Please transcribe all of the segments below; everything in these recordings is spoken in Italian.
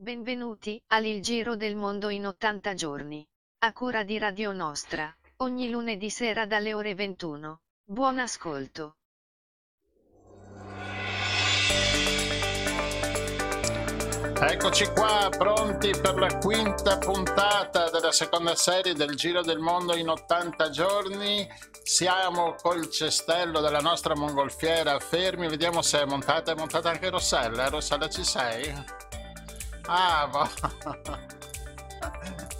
Benvenuti al Il Giro del Mondo in 80 giorni. A cura di Radio Nostra, ogni lunedì sera dalle ore 21. Buon ascolto. Eccoci qua, pronti per la quinta puntata della seconda serie del Giro del Mondo in 80 giorni. Siamo col cestello della nostra mongolfiera fermi, vediamo se è montata, è montata anche Rossella. Rossella ci sei? Ah, boh.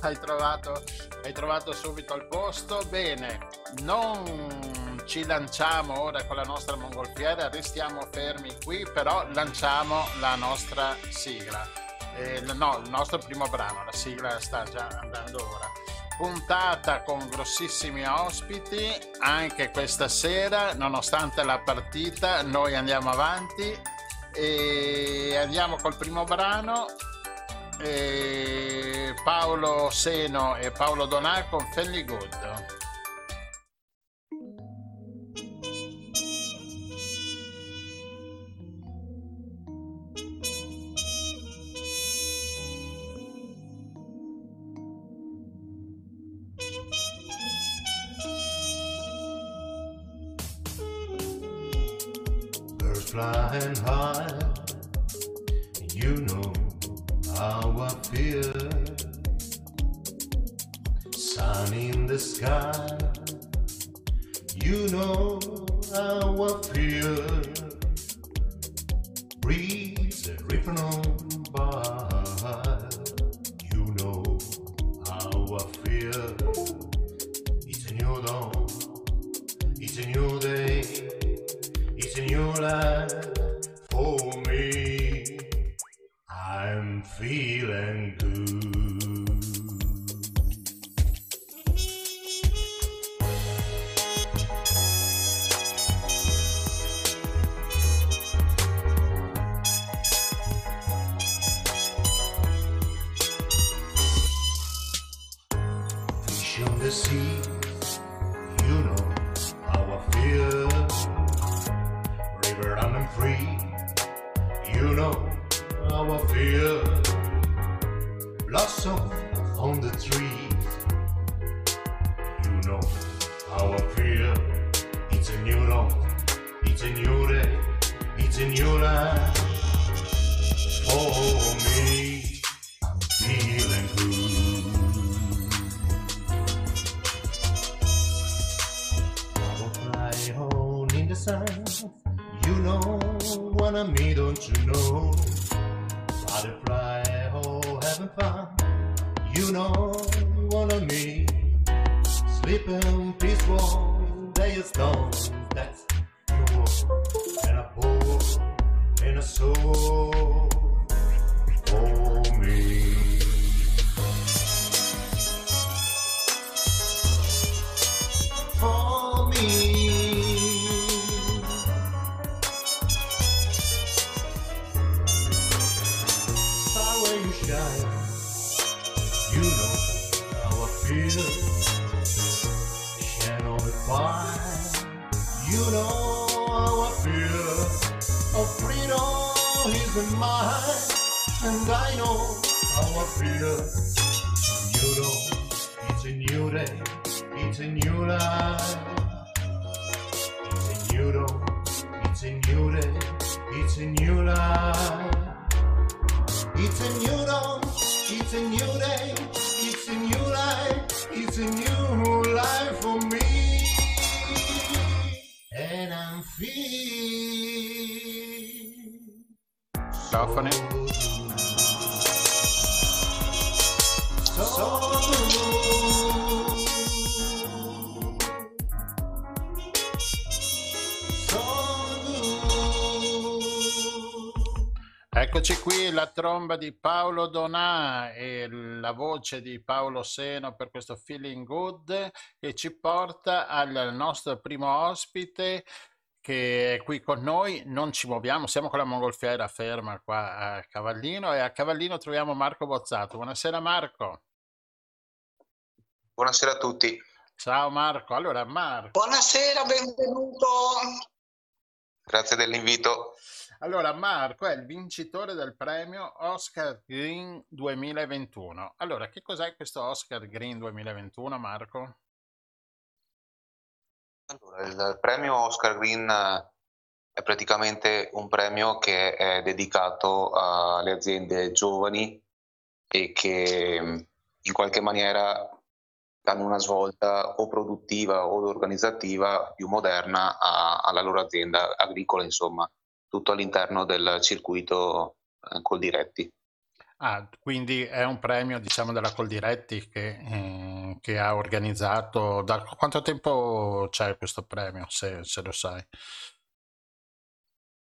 hai, trovato, hai trovato subito il posto. Bene, non ci lanciamo ora con la nostra mongolfiera, restiamo fermi qui, però lanciamo la nostra sigla. Eh, no, il nostro primo brano, la sigla sta già andando ora. Puntata con grossissimi ospiti, anche questa sera, nonostante la partita, noi andiamo avanti e andiamo col primo brano. E Paolo Seno e Paolo Donà con Felly Good. in peace one day is stone that's your war and a bore and a soul in mine, and I know how I feel. You know, it's a new day, it's a new life. It's a new dawn, it's a new day, it's a new life. It's a new dawn, it's a new day, it's a new life, it's a new Good. Eccoci qui, la tromba di Paolo Donà e la voce di Paolo Seno per questo Feeling Good che ci porta al nostro primo ospite che è qui con noi. Non ci muoviamo, siamo con la mongolfiera ferma qua a Cavallino e a Cavallino troviamo Marco Bozzato. Buonasera Marco. Buonasera a tutti. Ciao Marco. Allora Marco, Buonasera, benvenuto. Grazie dell'invito. Allora, Marco è il vincitore del premio Oscar Green 2021. Allora, che cos'è questo Oscar Green 2021, Marco? Allora, il premio Oscar Green eh, è praticamente un premio che è dedicato alle aziende giovani e che mm, in qualche maniera danno una svolta o produttiva o organizzativa più moderna a, alla loro azienda agricola, insomma, tutto all'interno del circuito eh, Coldiretti. Ah, quindi è un premio, diciamo, della Coldiretti che, eh, che ha organizzato. Da quanto tempo c'è questo premio, se, se lo sai?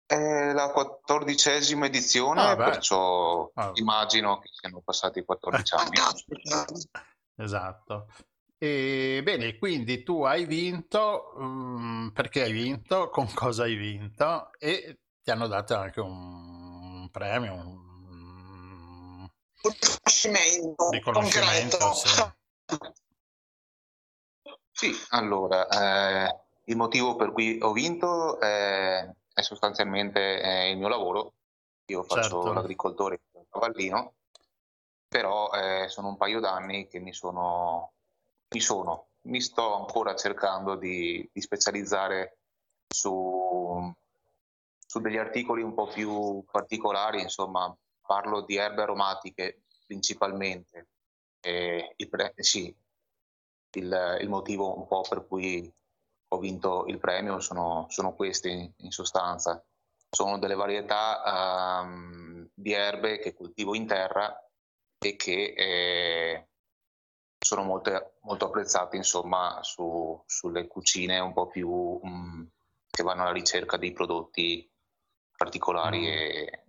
È la quattordicesima edizione, Ah, perciò Ah. immagino che siano passati 14 anni. Esatto. E bene, quindi tu hai vinto, mm, perché hai vinto, con cosa hai vinto e ti hanno dato anche un premio, un Un riconoscimento riconoscimento. concreto. sì. Sì, allora, eh, il motivo per cui ho vinto è, è sostanzialmente eh, il mio lavoro. Io faccio Certo. l'agricoltore cavallino, però eh, sono un paio d'anni che mi sono, mi sono, mi sto ancora cercando di, di specializzare su, su degli articoli un po' più particolari, insomma, parlo di erbe aromatiche principalmente. E il pre- sì, il, il motivo un po' per cui ho vinto il premio sono, sono questi in sostanza. Sono delle varietà ehm, di erbe che coltivo in terra e che eh, sono molto, molto apprezzate insomma su- sulle cucine un po' più mm, che vanno alla ricerca di prodotti particolari Mm. e,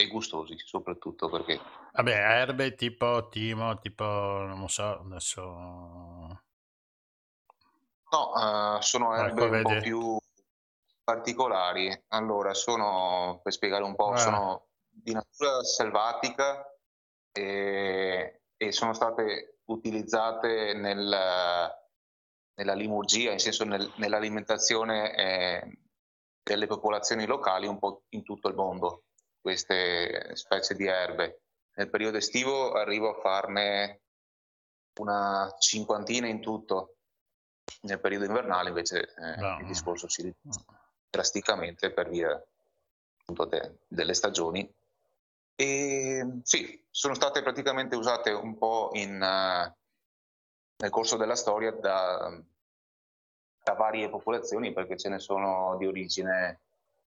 e gustosi soprattutto perché Vabbè, erbe tipo timo, tipo, non so, adesso... No, eh, sono Ecco, erbe un po' più particolari. Allora, sono, per spiegare un po', Eh. sono di natura selvatica e, e sono state utilizzate nel- nella limurgia, in senso nel- nell'alimentazione eh, delle popolazioni locali un po' in tutto il mondo, queste specie di erbe. Nel periodo estivo arrivo a farne una cinquantina in tutto. Nel periodo invernale invece eh, No. il discorso si riduce drasticamente per via appunto de- delle stagioni. E sì, sono state praticamente usate un po' in, eh, nel corso della storia da, da varie popolazioni perché ce ne sono di origine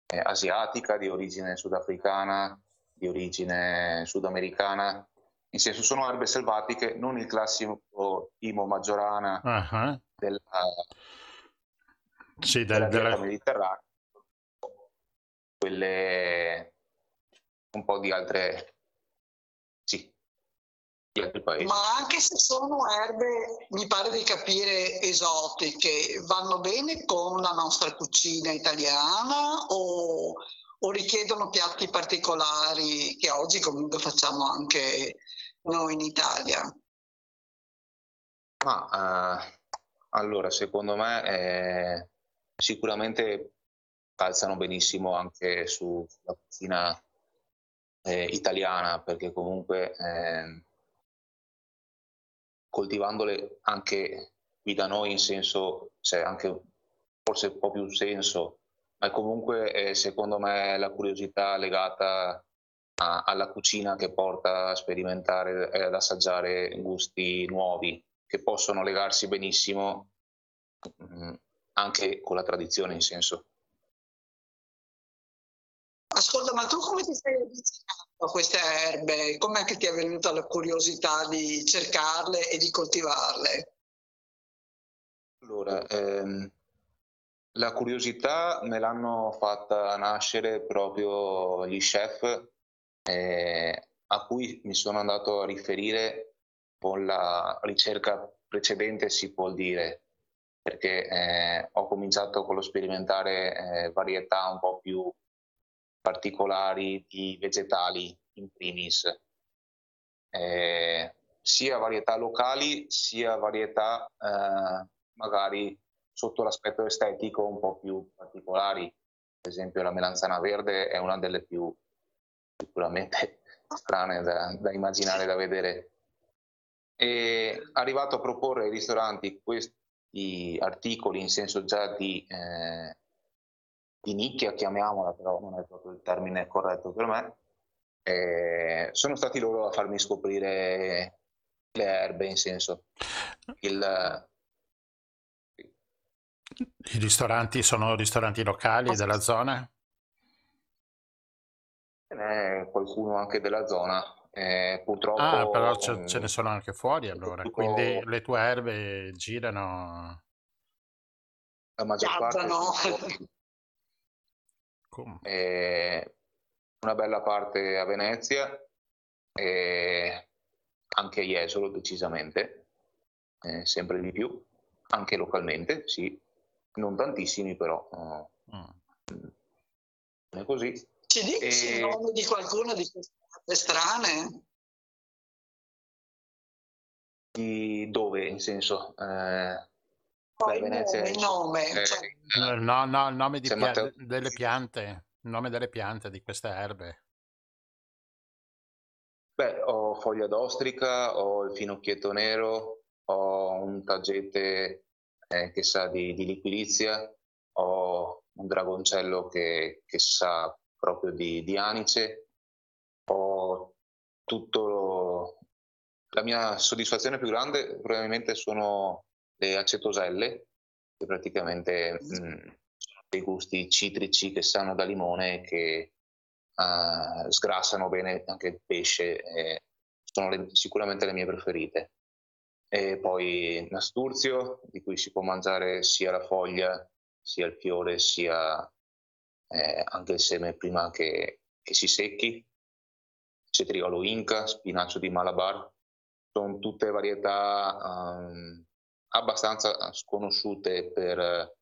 asiatica, di origine sudafricana, di origine sudamericana. In senso sono erbe selvatiche, non il classico timo maggiorana ah. della, Sì, della della- mediterranea, quelle un po' di altre, sì. Ma anche se sono erbe, mi pare di capire, esotiche, vanno bene con la nostra cucina italiana o, o richiedono piatti particolari che oggi comunque facciamo anche noi in Italia? Ma eh, allora, secondo me eh, sicuramente calzano benissimo anche su- sulla cucina eh, italiana, perché comunque eh, coltivandole anche qui da noi in senso, c'è anche forse un po' più senso, ma comunque eh, secondo me la curiosità legata a- alla cucina che porta a sperimentare e ad assaggiare gusti nuovi che possono legarsi benissimo mm, anche con la tradizione in senso. Ascolta, ma tu come ti sei avvicinato queste erbe? Com'è che ti è venuta la curiosità di cercarle e di coltivarle? Allora, ehm, la curiosità me l'hanno fatta nascere proprio gli chef eh, a cui mi sono andato a riferire con la ricerca precedente, si può dire, perché eh, ho cominciato con lo sperimentare eh, varietà un po' più particolari di vegetali in primis, Eh, sia varietà locali sia varietà eh, magari sotto l'aspetto estetico un po' più particolari. Per esempio la melanzana verde è una delle più sicuramente strane da, da immaginare, da vedere. E arrivato a proporre ai ristoranti questi articoli in senso già di, eh, di nicchia, chiamiamola, però non è proprio il termine corretto per me, eh, sono stati loro a farmi scoprire le erbe, in senso. Il, I ristoranti sono ristoranti locali della zona? Ce n'è qualcuno anche della zona. Eh, purtroppo. Ah, però ce, ce, ne sono anche fuori allora. Tipo, Quindi le tue erbe girano. La maggior parte. Sono... Una bella parte a Venezia e anche a Jesolo decisamente, eh, sempre di più, anche localmente, sì, non tantissimi però. Mm. È così. Ci dici e... il nome di qualcuno di queste strane? Di dove, in senso? Eh, beh, Venezia, il nome, eh, cioè... no, no, il nome pia- Matteo... delle piante, il nome delle piante di queste erbe. Beh, ho foglia d'ostrica, ho il finocchietto nero, ho un tagete eh, che sa di, di, liquirizia, ho un dragoncello che, che sa proprio di, di, anice, ho tutto... La mia soddisfazione più grande probabilmente sono le acetoselle, che praticamente mh, mm, sono dei gusti citrici che sanno da limone che uh, sgrassano bene anche il pesce, eh, sono le, sicuramente le mie preferite. E poi nasturzio, di cui si può mangiare sia la foglia, sia il fiore, sia eh, anche il seme prima che, che si secchi. Cetriolo inca, spinacio di Malabar, sono tutte varietà um, abbastanza sconosciute per,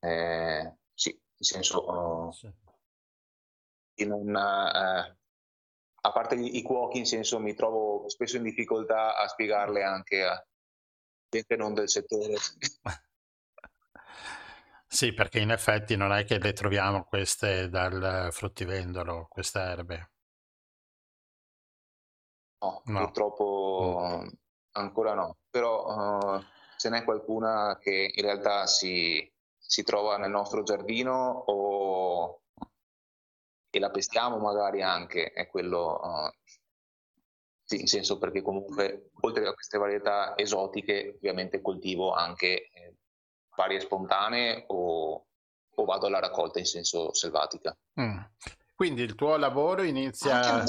eh, sì, nel senso, uh, sì in un, eh, a parte i, i cuochi, in senso mi trovo spesso in difficoltà a spiegarle anche a gente non del settore. Sì, perché in effetti non è che le troviamo queste dal fruttivendolo, queste erbe. No, no. purtroppo mm. Ancora no, però uh, ce n'è qualcuna che in realtà si, si trova nel nostro giardino o e la pestiamo magari anche, è quello, uh, sì, in senso perché comunque oltre a queste varietà esotiche ovviamente coltivo anche eh, varie spontanee o, o, vado alla raccolta in senso selvatica. Mm. Quindi il tuo lavoro inizia,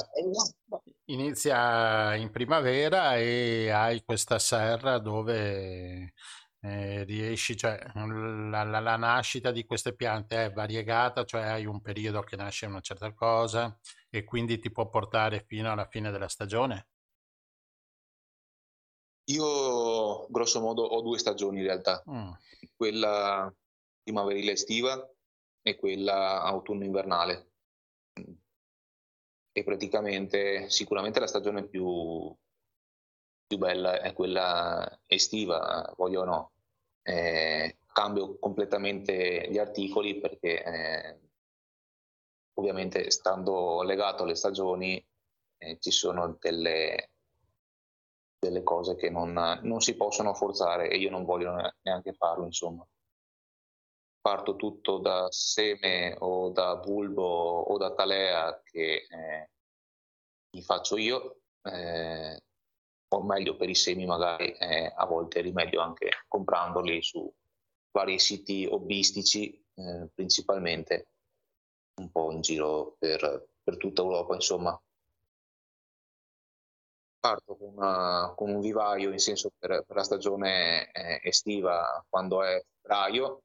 inizia in primavera e hai questa serra dove eh, riesci, cioè la, la, la, nascita di queste piante è variegata, cioè hai un periodo che nasce una certa cosa e quindi ti può portare fino alla fine della stagione? Io grosso modo ho due stagioni in realtà, mm. quella primaverile estiva e quella autunno-invernale. E praticamente sicuramente la stagione più, più bella è quella estiva, voglio o no. Eh, cambio completamente gli articoli perché eh, ovviamente stando legato alle stagioni eh, ci sono delle, delle cose che non, non, si possono forzare e io non voglio neanche farlo insomma parto tutto da seme o da bulbo o da talea che eh, mi faccio io eh, o meglio per i semi magari eh, a volte è rimedio anche comprandoli su vari siti hobbistici eh, principalmente un po' in giro per, per tutta Europa insomma. Parto con, una, con, un vivaio in senso per, per la stagione eh, estiva quando è febbraio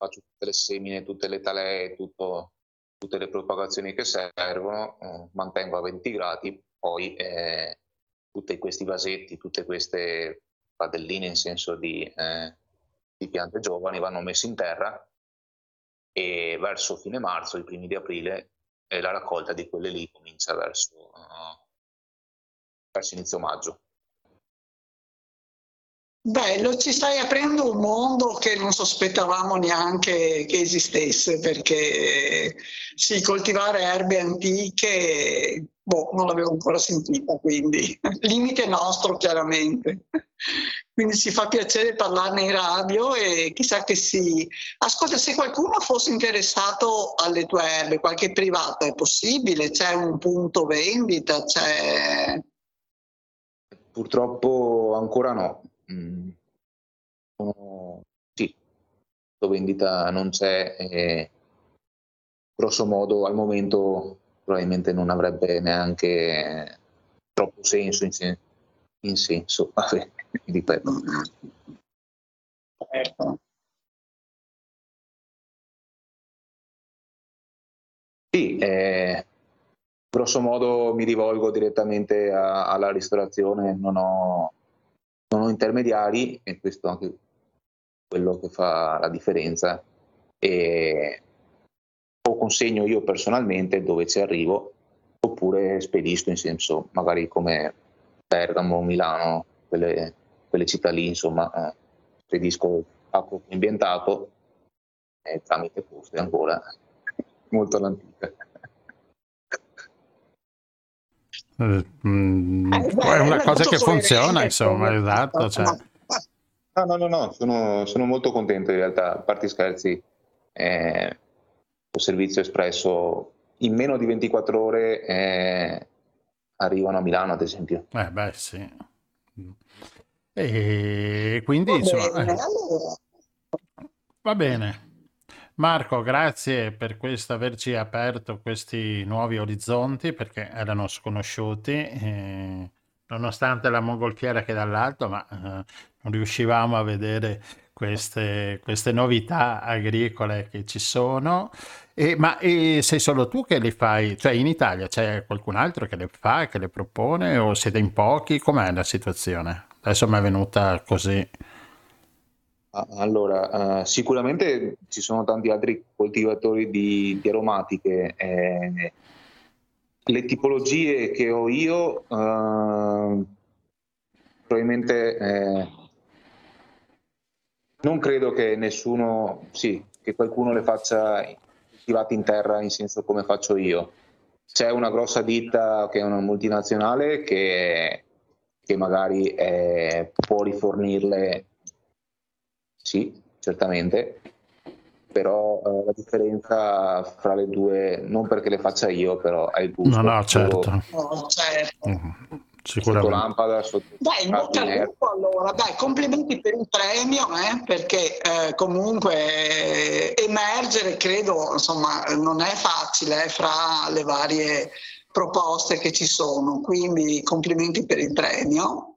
faccio tutte le semine, tutte le talee, tutto, tutte le propagazioni che servono, eh, mantengo a 20 gradi, poi eh, tutti questi vasetti, tutte queste padelline in senso di, eh, di piante giovani vanno messi in terra e verso fine marzo, i primi di aprile, eh, la raccolta di quelle lì comincia verso, uh, verso inizio maggio. Bello, ci stai aprendo un mondo che non sospettavamo neanche che esistesse, perché sì, coltivare erbe antiche, boh, non l'avevo ancora sentita, quindi limite nostro chiaramente. Quindi ci fa piacere parlarne in radio e chissà che sì. Ascolta, se qualcuno fosse interessato alle tue erbe, qualche privato, è possibile? C'è un punto vendita? C'è... Purtroppo ancora no. Mm. sì, vendita non c'è. E grosso modo al momento probabilmente non avrebbe neanche troppo senso in, sen- in senso. Ripeto. Ecco. Sì, eh, grosso modo mi rivolgo direttamente a, alla ristorazione, non ho, non ho intermediari e questo è anche quello che fa la differenza. E o consegno io personalmente dove ci arrivo oppure spedisco in senso magari come Bergamo, Milano, quelle, quelle città lì insomma eh, spedisco acqua ambientato eh, tramite poste ancora molto all'antica. Eh, mm, eh, è una cosa che funziona, insomma, esatto. Cioè. No, no, no, no, sono, sono, molto contento in realtà, a parte scherzi. Eh, il servizio espresso in meno di 24 ore eh, arrivano a Milano, ad esempio. Eh beh, sì. E quindi, insomma, eh. va bene. Marco, grazie per questo averci aperto questi nuovi orizzonti perché erano sconosciuti, eh, nonostante la mongolfiera che dall'alto, ma eh, non riuscivamo a vedere queste, queste novità agricole che ci sono. E, ma e sei solo tu che le fai? Cioè in Italia c'è qualcun altro che le fa, che le propone o siete in pochi? Com'è la situazione? Adesso mi è venuta così. Allora, uh, sicuramente ci sono tanti altri coltivatori di, di aromatiche. Eh, le tipologie che ho io probabilmente eh, non credo che nessuno, sì, che qualcuno le faccia attivate in terra in senso come faccio io. C'è una grossa ditta che è una multinazionale che, che magari eh, può rifornirle, sì, certamente, però eh, la differenza fra le due, non perché le faccia io, però il gusto. No, no, certo. Oh, certo. Uh-huh. Sicuramente. Sotto lampada, sotto Dai, in bocca al lupo allora. Dai, complimenti per il premio, eh, perché eh, comunque eh, emergere, credo, insomma, non è facile eh, fra le varie proposte che ci sono. Quindi complimenti per il premio.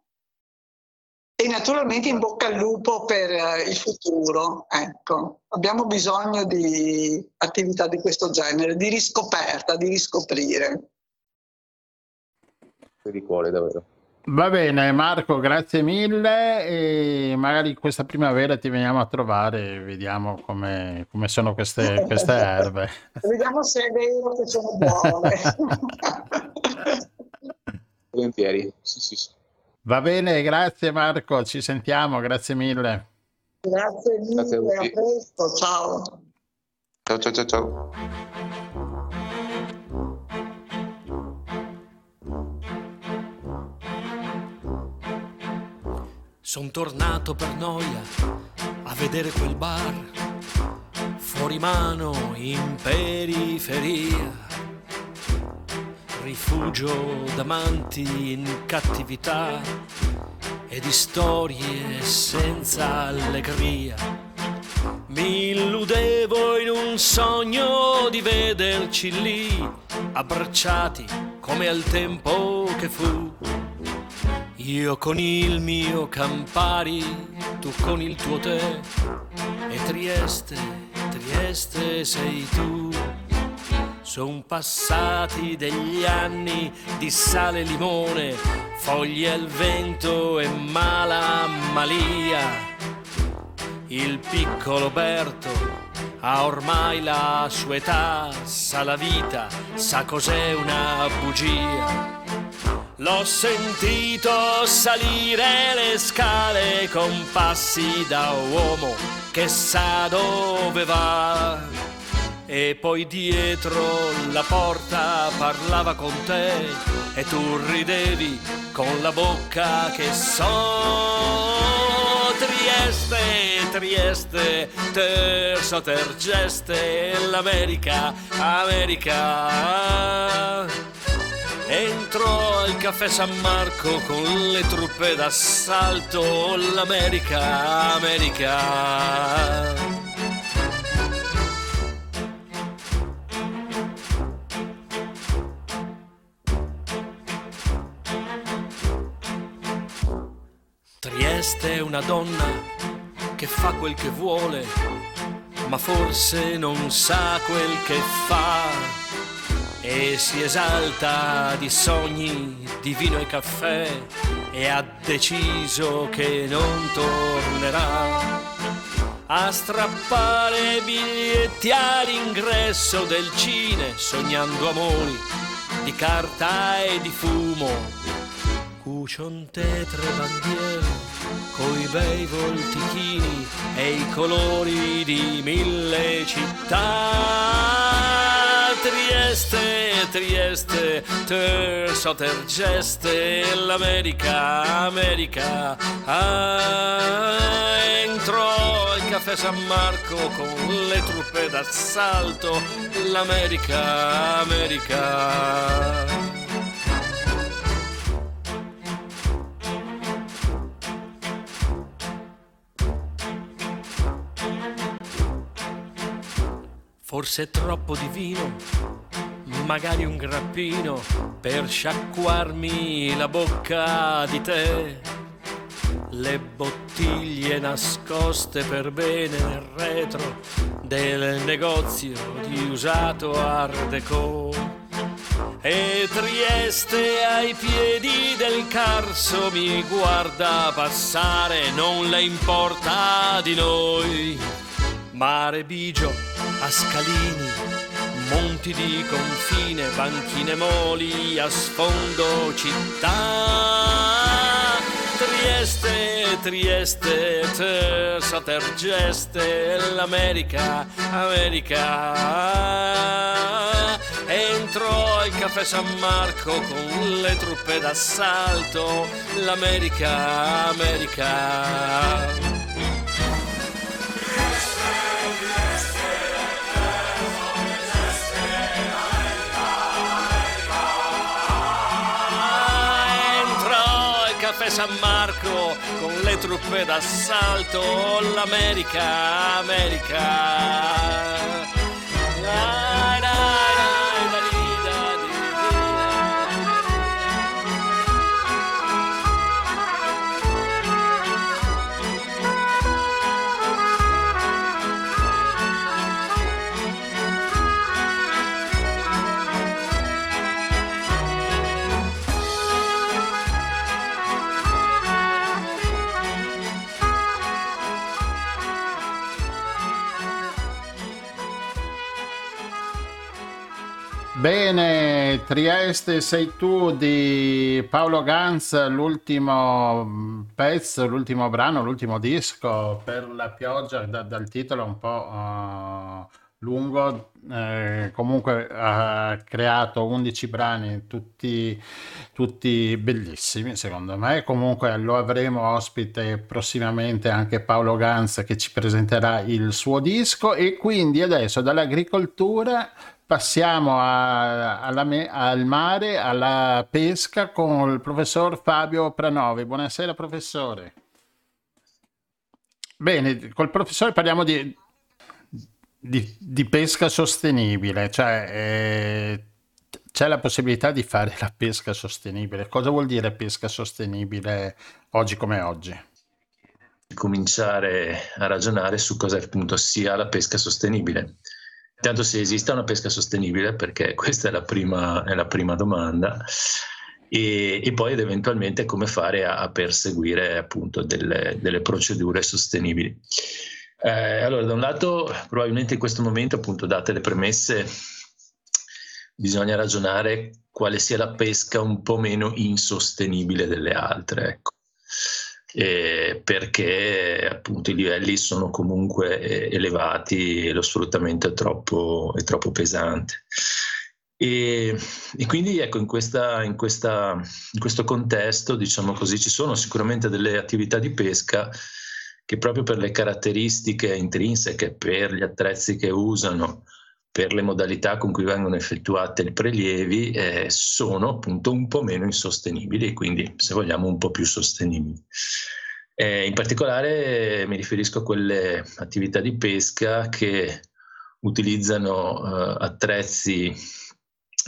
E naturalmente in bocca al lupo per eh, il futuro. Ecco, abbiamo bisogno di attività di questo genere, di riscoperta, di riscoprire di cuore davvero. Va bene Marco, grazie mille e magari questa primavera ti veniamo a trovare e vediamo come, come sono queste, queste erbe. Vediamo se è vero che sono buone. Volentieri, sì, sì, sì. Va bene, grazie Marco, ci sentiamo, grazie mille. Grazie mille, grazie a, a presto, ciao. Ciao ciao ciao ciao. Son tornato per noia a vedere quel bar fuori mano in periferia. Rifugio d'amanti in cattività e di storie senza allegria. Mi illudevo in un sogno di vederci lì, abbracciati come al tempo che fu io con il mio Campari, tu con il tuo tè e Trieste, Trieste sei tu. Son passati degli anni di sale e limone, foglie al vento e mala malia. Il piccolo Berto ha ormai la sua età, sa la vita, sa cos'è una bugia L'ho sentito salire le scale con passi da uomo che sa dove va. E poi dietro la porta parlava con te e tu ridevi con la bocca che so. Trieste, Trieste, terzo tergeste, l'America, America. Entro al caffè San Marco con le truppe d'assalto, l'America, America. Trieste è una donna che fa quel che vuole, ma forse non sa quel che fa. E si esalta di sogni, di vino e caffè e ha deciso che non tornerà a strappare biglietti all'ingresso del cine sognando amori di carta e di fumo cucion tetre bandiere coi bei voltichini e i colori di mille città Trieste, Trieste, terzo tergeste, l'America, America. Ah, entrò al caffè San Marco con le truppe d'assalto, l'America, America. Forse troppo di vino, magari un grappino per sciacquarmi la bocca di te. Le bottiglie nascoste per bene nel retro del negozio di usato Art Deco. E Trieste ai piedi del Carso mi guarda passare, non le importa di noi. Mare Bigio a scalini, monti di confine, banchine moli a sfondo città. Trieste, Trieste, terza tergeste, l'America, America. Entro al caffè San Marco con le truppe d'assalto, l'America, America. Caffè San Marco con le truppe d'assalto, l'America, America. Bene, Trieste sei tu di Paolo Ganz, l'ultimo pezzo, l'ultimo brano, l'ultimo disco per la pioggia, da, dal titolo un po' uh, lungo, eh, comunque ha creato 11 brani, tutti, tutti bellissimi secondo me, comunque lo avremo ospite prossimamente anche Paolo Ganz che ci presenterà il suo disco. E quindi adesso dall'agricoltura passiamo a, alla, al mare, alla pesca con il professor Fabio Pranovi. Buonasera professore. Bene, col professore parliamo di, di, di pesca sostenibile, cioè eh, c'è la possibilità di fare la pesca sostenibile. Cosa vuol dire pesca sostenibile oggi come oggi? Cominciare a ragionare su cosa appunto sia la pesca sostenibile Intanto se esiste una pesca sostenibile, perché questa è la prima, è la prima domanda, e, e, poi ed eventualmente come fare a, a perseguire appunto delle, delle procedure sostenibili. Eh, allora, da un lato, probabilmente in questo momento, appunto, date le premesse, bisogna ragionare quale sia la pesca un po' meno insostenibile delle altre, ecco. Eh, perché appunto i livelli sono comunque eh, elevati e lo sfruttamento è troppo, è troppo pesante. E, e, quindi ecco, in, questa, in, questa, in questo contesto, diciamo così, ci sono sicuramente delle attività di pesca che proprio per le caratteristiche intrinseche, per gli attrezzi che usano, per le modalità con cui vengono effettuate i prelievi eh, sono appunto un po' meno insostenibili e quindi se vogliamo un po' più sostenibili. Eh, in particolare eh, mi riferisco a quelle attività di pesca che utilizzano eh, attrezzi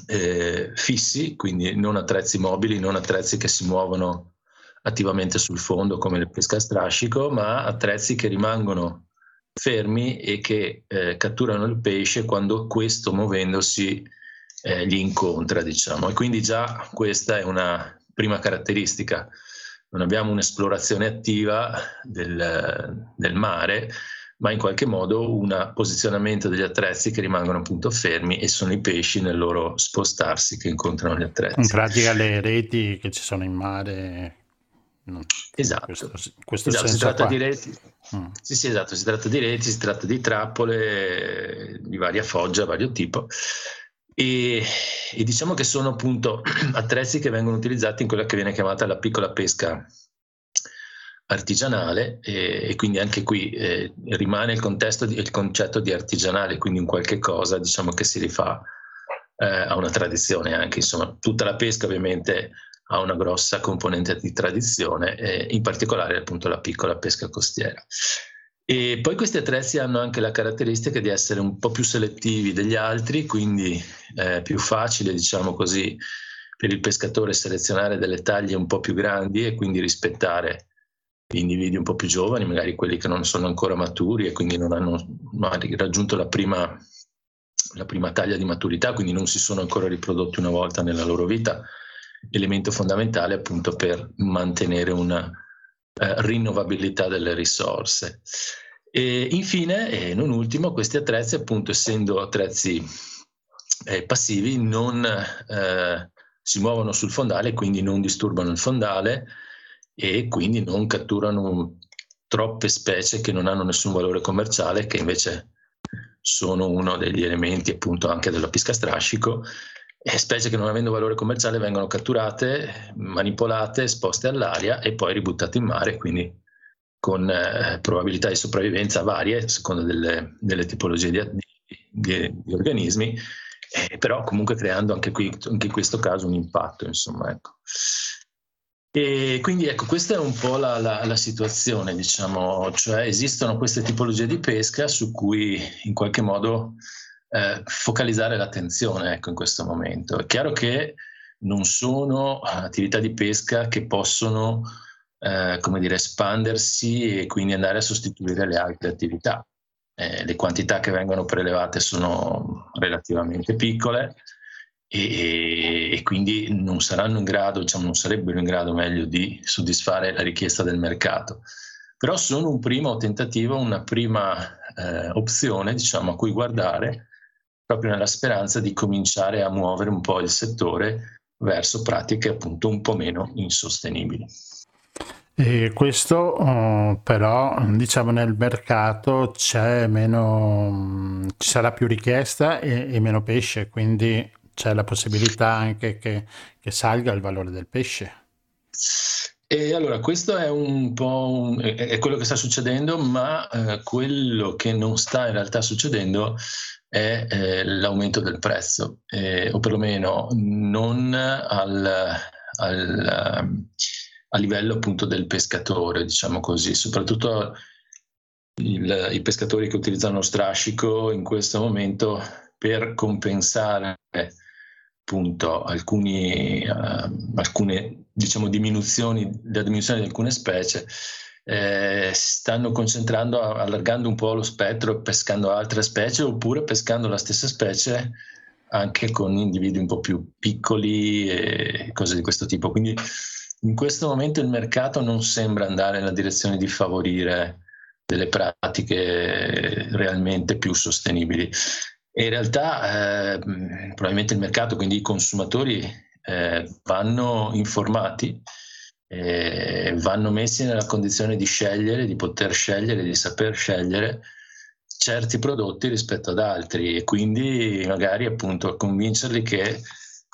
eh, fissi, quindi non attrezzi mobili, non attrezzi che si muovono attivamente sul fondo come il pesca a strascico, ma attrezzi che rimangono fermi e che eh, catturano il pesce quando questo muovendosi eh, li incontra, diciamo. E quindi già questa è una prima caratteristica. Non abbiamo un'esplorazione attiva del, del mare, ma in qualche modo un posizionamento degli attrezzi che rimangono appunto fermi e sono i pesci nel loro spostarsi che incontrano gli attrezzi. In pratica le reti che ci sono in mare No. Esatto, questo, questo esatto si tratta qua. di reti. Mm. Sì, sì, esatto, si tratta di reti, si tratta di trappole di varia foggia, vario tipo. E, e, diciamo che sono appunto attrezzi che vengono utilizzati in quella che viene chiamata la piccola pesca artigianale e, e quindi anche qui eh, rimane il, contesto di, il concetto di artigianale, quindi un qualche cosa diciamo che si rifà eh, a una tradizione anche, insomma tutta la pesca ovviamente ha una grossa componente di tradizione, eh, in particolare appunto la piccola pesca costiera. E poi questi attrezzi hanno anche la caratteristica di essere un po' più selettivi degli altri, quindi è eh, più facile, diciamo così, per il pescatore selezionare delle taglie un po' più grandi e quindi rispettare gli individui un po' più giovani, magari quelli che non sono ancora maturi e quindi non hanno raggiunto la prima, la prima taglia di maturità, quindi non si sono ancora riprodotti una volta nella loro vita elemento fondamentale appunto per mantenere una eh, rinnovabilità delle risorse. E infine, e non ultimo, questi attrezzi appunto essendo attrezzi eh, passivi non eh, si muovono sul fondale, quindi non disturbano il fondale e quindi non catturano troppe specie che non hanno nessun valore commerciale, che invece sono uno degli elementi appunto anche della pesca strascico specie che non avendo valore commerciale vengono catturate, manipolate, esposte all'aria e poi ributtate in mare, quindi con eh, probabilità di sopravvivenza varie a seconda delle, delle tipologie di, di, di organismi, eh, però comunque creando anche, qui, anche in questo caso un impatto. Insomma, ecco. E quindi ecco, questa è un po' la, la, la, situazione, diciamo, cioè esistono queste tipologie di pesca su cui in qualche modo eh, focalizzare l'attenzione ecco, in questo momento. È chiaro che non sono attività di pesca che possono eh, come dire, espandersi e quindi andare a sostituire le altre attività. Eh, le quantità che vengono prelevate sono relativamente piccole e, e, quindi non saranno in grado, diciamo, non sarebbero in grado meglio di soddisfare la richiesta del mercato. Però sono un primo tentativo, una prima eh, opzione diciamo, a cui guardare proprio nella speranza di cominciare a muovere un po' il settore verso pratiche appunto un po' meno insostenibili. E questo uh, però diciamo nel mercato c'è meno, ci sarà più richiesta e, e, meno pesce, quindi c'è la possibilità anche che, che salga il valore del pesce. E allora questo è un po' un, è quello che sta succedendo, ma eh, quello che non sta in realtà succedendo è eh, l'aumento del prezzo, eh, o perlomeno non al, al, a livello appunto del pescatore, diciamo così, soprattutto il, i pescatori che utilizzano lo strascico in questo momento per compensare appunto alcuni, uh, alcune diciamo, diminuzioni, la diminuzione di alcune specie eh, stanno concentrando, allargando un po' lo spettro, pescando altre specie oppure pescando la stessa specie anche con individui un po' più piccoli e cose di questo tipo. Quindi in questo momento il mercato non sembra andare nella direzione di favorire delle pratiche realmente più sostenibili. In realtà eh, probabilmente il mercato, quindi i consumatori, eh, vanno informati, eh, vanno messi nella condizione di scegliere, di poter scegliere, di saper scegliere certi prodotti rispetto ad altri e quindi magari appunto convincerli che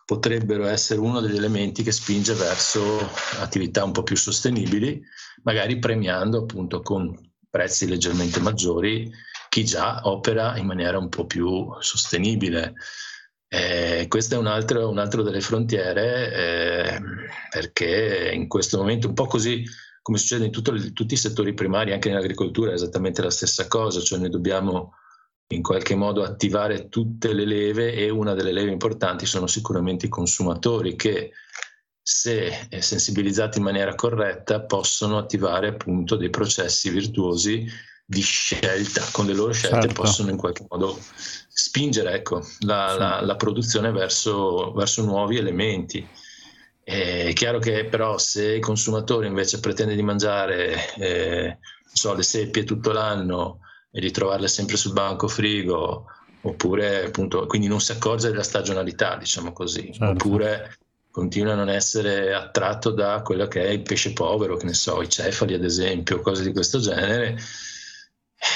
potrebbero essere uno degli elementi che spinge verso attività un po' più sostenibili, magari premiando appunto con prezzi leggermente maggiori chi già opera in maniera un po' più sostenibile. Eh, questa è un altro, un altro delle frontiere eh, perché in questo momento un po' così come succede in tutto, tutti i settori primari, anche nell'agricoltura è esattamente la stessa cosa, cioè noi dobbiamo in qualche modo attivare tutte le leve e una delle leve importanti sono sicuramente i consumatori che se sensibilizzati in maniera corretta possono attivare appunto dei processi virtuosi di scelta, con le loro scelte certo. possono in qualche modo spingere ecco, la, sì. la, la produzione verso, verso, nuovi elementi. È chiaro che però se il consumatore invece pretende di mangiare eh, so, le seppie tutto l'anno e di trovarle sempre sul banco frigo, oppure appunto, quindi non si accorge della stagionalità, diciamo così, certo. oppure continua a non essere attratto da quello che è il pesce povero, che ne so, i cefali ad esempio, cose di questo genere,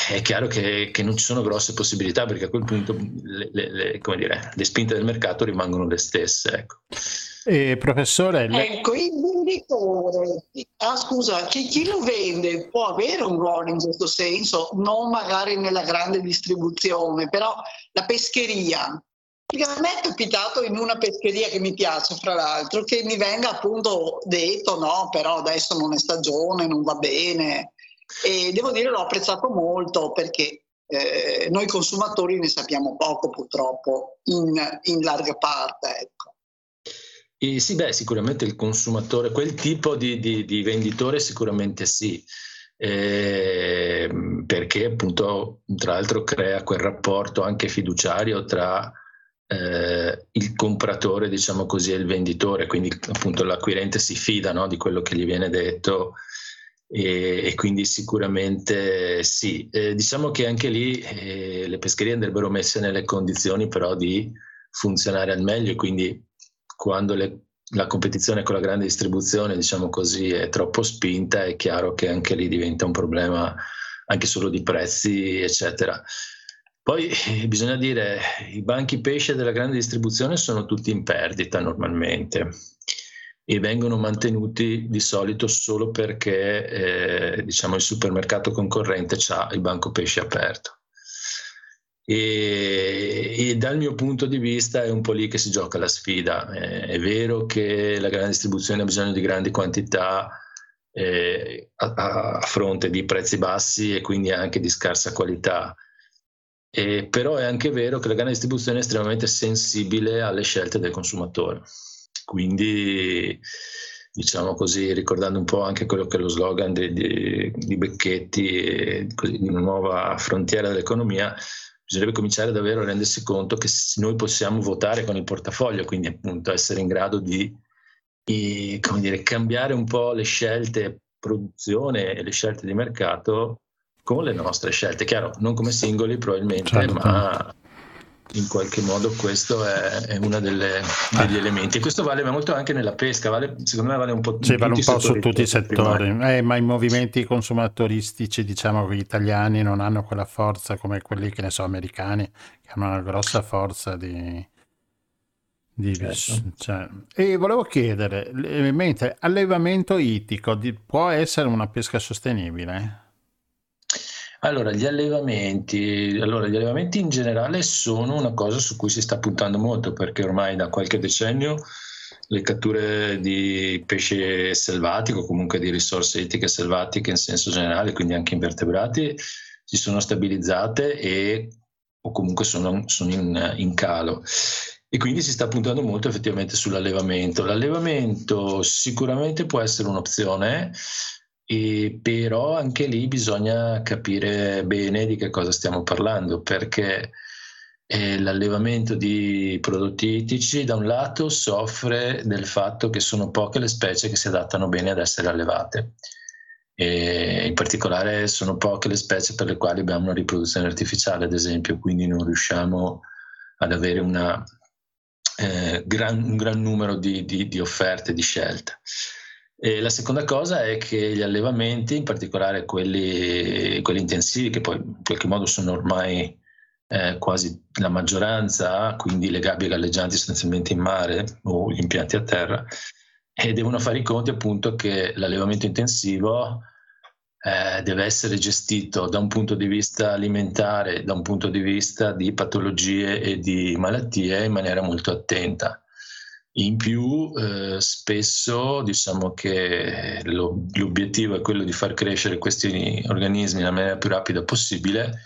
è chiaro che, che, non ci sono grosse possibilità perché a quel punto le, le, le, dire, le spinte del mercato rimangono le stesse. Ecco. E professore, le... ecco il venditore, ah, scusa, chi, chi, lo vende può avere un ruolo in questo senso, non magari nella grande distribuzione, però la pescheria. A me è capitato in una pescheria che mi piace, fra l'altro, che mi venga appunto detto: no, però adesso non è stagione, non va bene e devo dire l'ho apprezzato molto perché eh, noi consumatori ne sappiamo poco purtroppo in, in larga parte. Ecco. E sì, beh, sicuramente il consumatore, quel tipo di, di, di venditore sicuramente sì, eh, perché appunto tra l'altro crea quel rapporto anche fiduciario tra eh, il compratore, diciamo così, e il venditore, quindi appunto l'acquirente si fida no, di quello che gli viene detto e, e quindi sicuramente sì. Eh, diciamo che anche lì eh, le pescherie andrebbero messe nelle condizioni però di funzionare al meglio e quindi quando le, la competizione con la grande distribuzione, diciamo così, è troppo spinta, è chiaro che anche lì diventa un problema anche solo di prezzi, eccetera. Poi eh, bisogna dire, i banchi pesce della grande distribuzione sono tutti in perdita normalmente e vengono mantenuti di solito solo perché eh, diciamo, il supermercato concorrente ha il banco pesce aperto. E, e, dal mio punto di vista è un po' lì che si gioca la sfida. Eh, è vero che la grande distribuzione ha bisogno di grandi quantità eh, a, a, fronte di prezzi bassi e quindi anche di scarsa qualità. Eh, però è anche vero che la grande distribuzione è estremamente sensibile alle scelte del consumatore. Quindi, diciamo così, ricordando un po' anche quello che è lo slogan di, di, di Becchetti, così, di una nuova frontiera dell'economia, bisognerebbe cominciare davvero a rendersi conto che noi possiamo votare con il portafoglio, quindi appunto essere in grado di, di dire, cambiare un po' le scelte produzione e le scelte di mercato con le nostre scelte. Chiaro, non come singoli probabilmente, certo. ma in qualche modo questo è, è uno degli ah. elementi questo vale molto anche nella pesca vale, secondo me vale un po', sì, vale un po su tutti i settori eh, ma i movimenti consumatoristici diciamo che gli italiani non hanno quella forza come quelli che ne so americani che hanno una grossa forza di, di certo. cioè. e volevo chiedere mentre allevamento ittico di, può essere una pesca sostenibile? Allora, gli allevamenti, allora, gli allevamenti in generale sono una cosa su cui si sta puntando molto perché ormai da qualche decennio le catture di pesce selvatico, comunque di risorse etiche selvatiche in senso generale, quindi anche invertebrati, si sono stabilizzate e o comunque sono, sono in, in calo. E quindi si sta puntando molto effettivamente sull'allevamento. L'allevamento sicuramente può essere un'opzione, e però anche lì bisogna capire bene di che cosa stiamo parlando, perché eh, l'allevamento di prodotti ittici da un lato soffre del fatto che sono poche le specie che si adattano bene ad essere allevate. E in particolare sono poche le specie per le quali abbiamo una riproduzione artificiale, ad esempio, quindi non riusciamo ad avere una, eh, gran, un gran numero di, di, di offerte, di scelte. E la seconda cosa è che gli allevamenti, in particolare quelli, quelli intensivi, che poi in qualche modo sono ormai eh, quasi la maggioranza, quindi le gabbie galleggianti sostanzialmente in mare o gli impianti a terra, e devono fare i conti appunto che l'allevamento intensivo eh, deve essere gestito da un punto di vista alimentare, da un punto di vista di patologie e di malattie in maniera molto attenta. In più, eh, spesso diciamo che lo, l'obiettivo è quello di far crescere questi organismi nella maniera più rapida possibile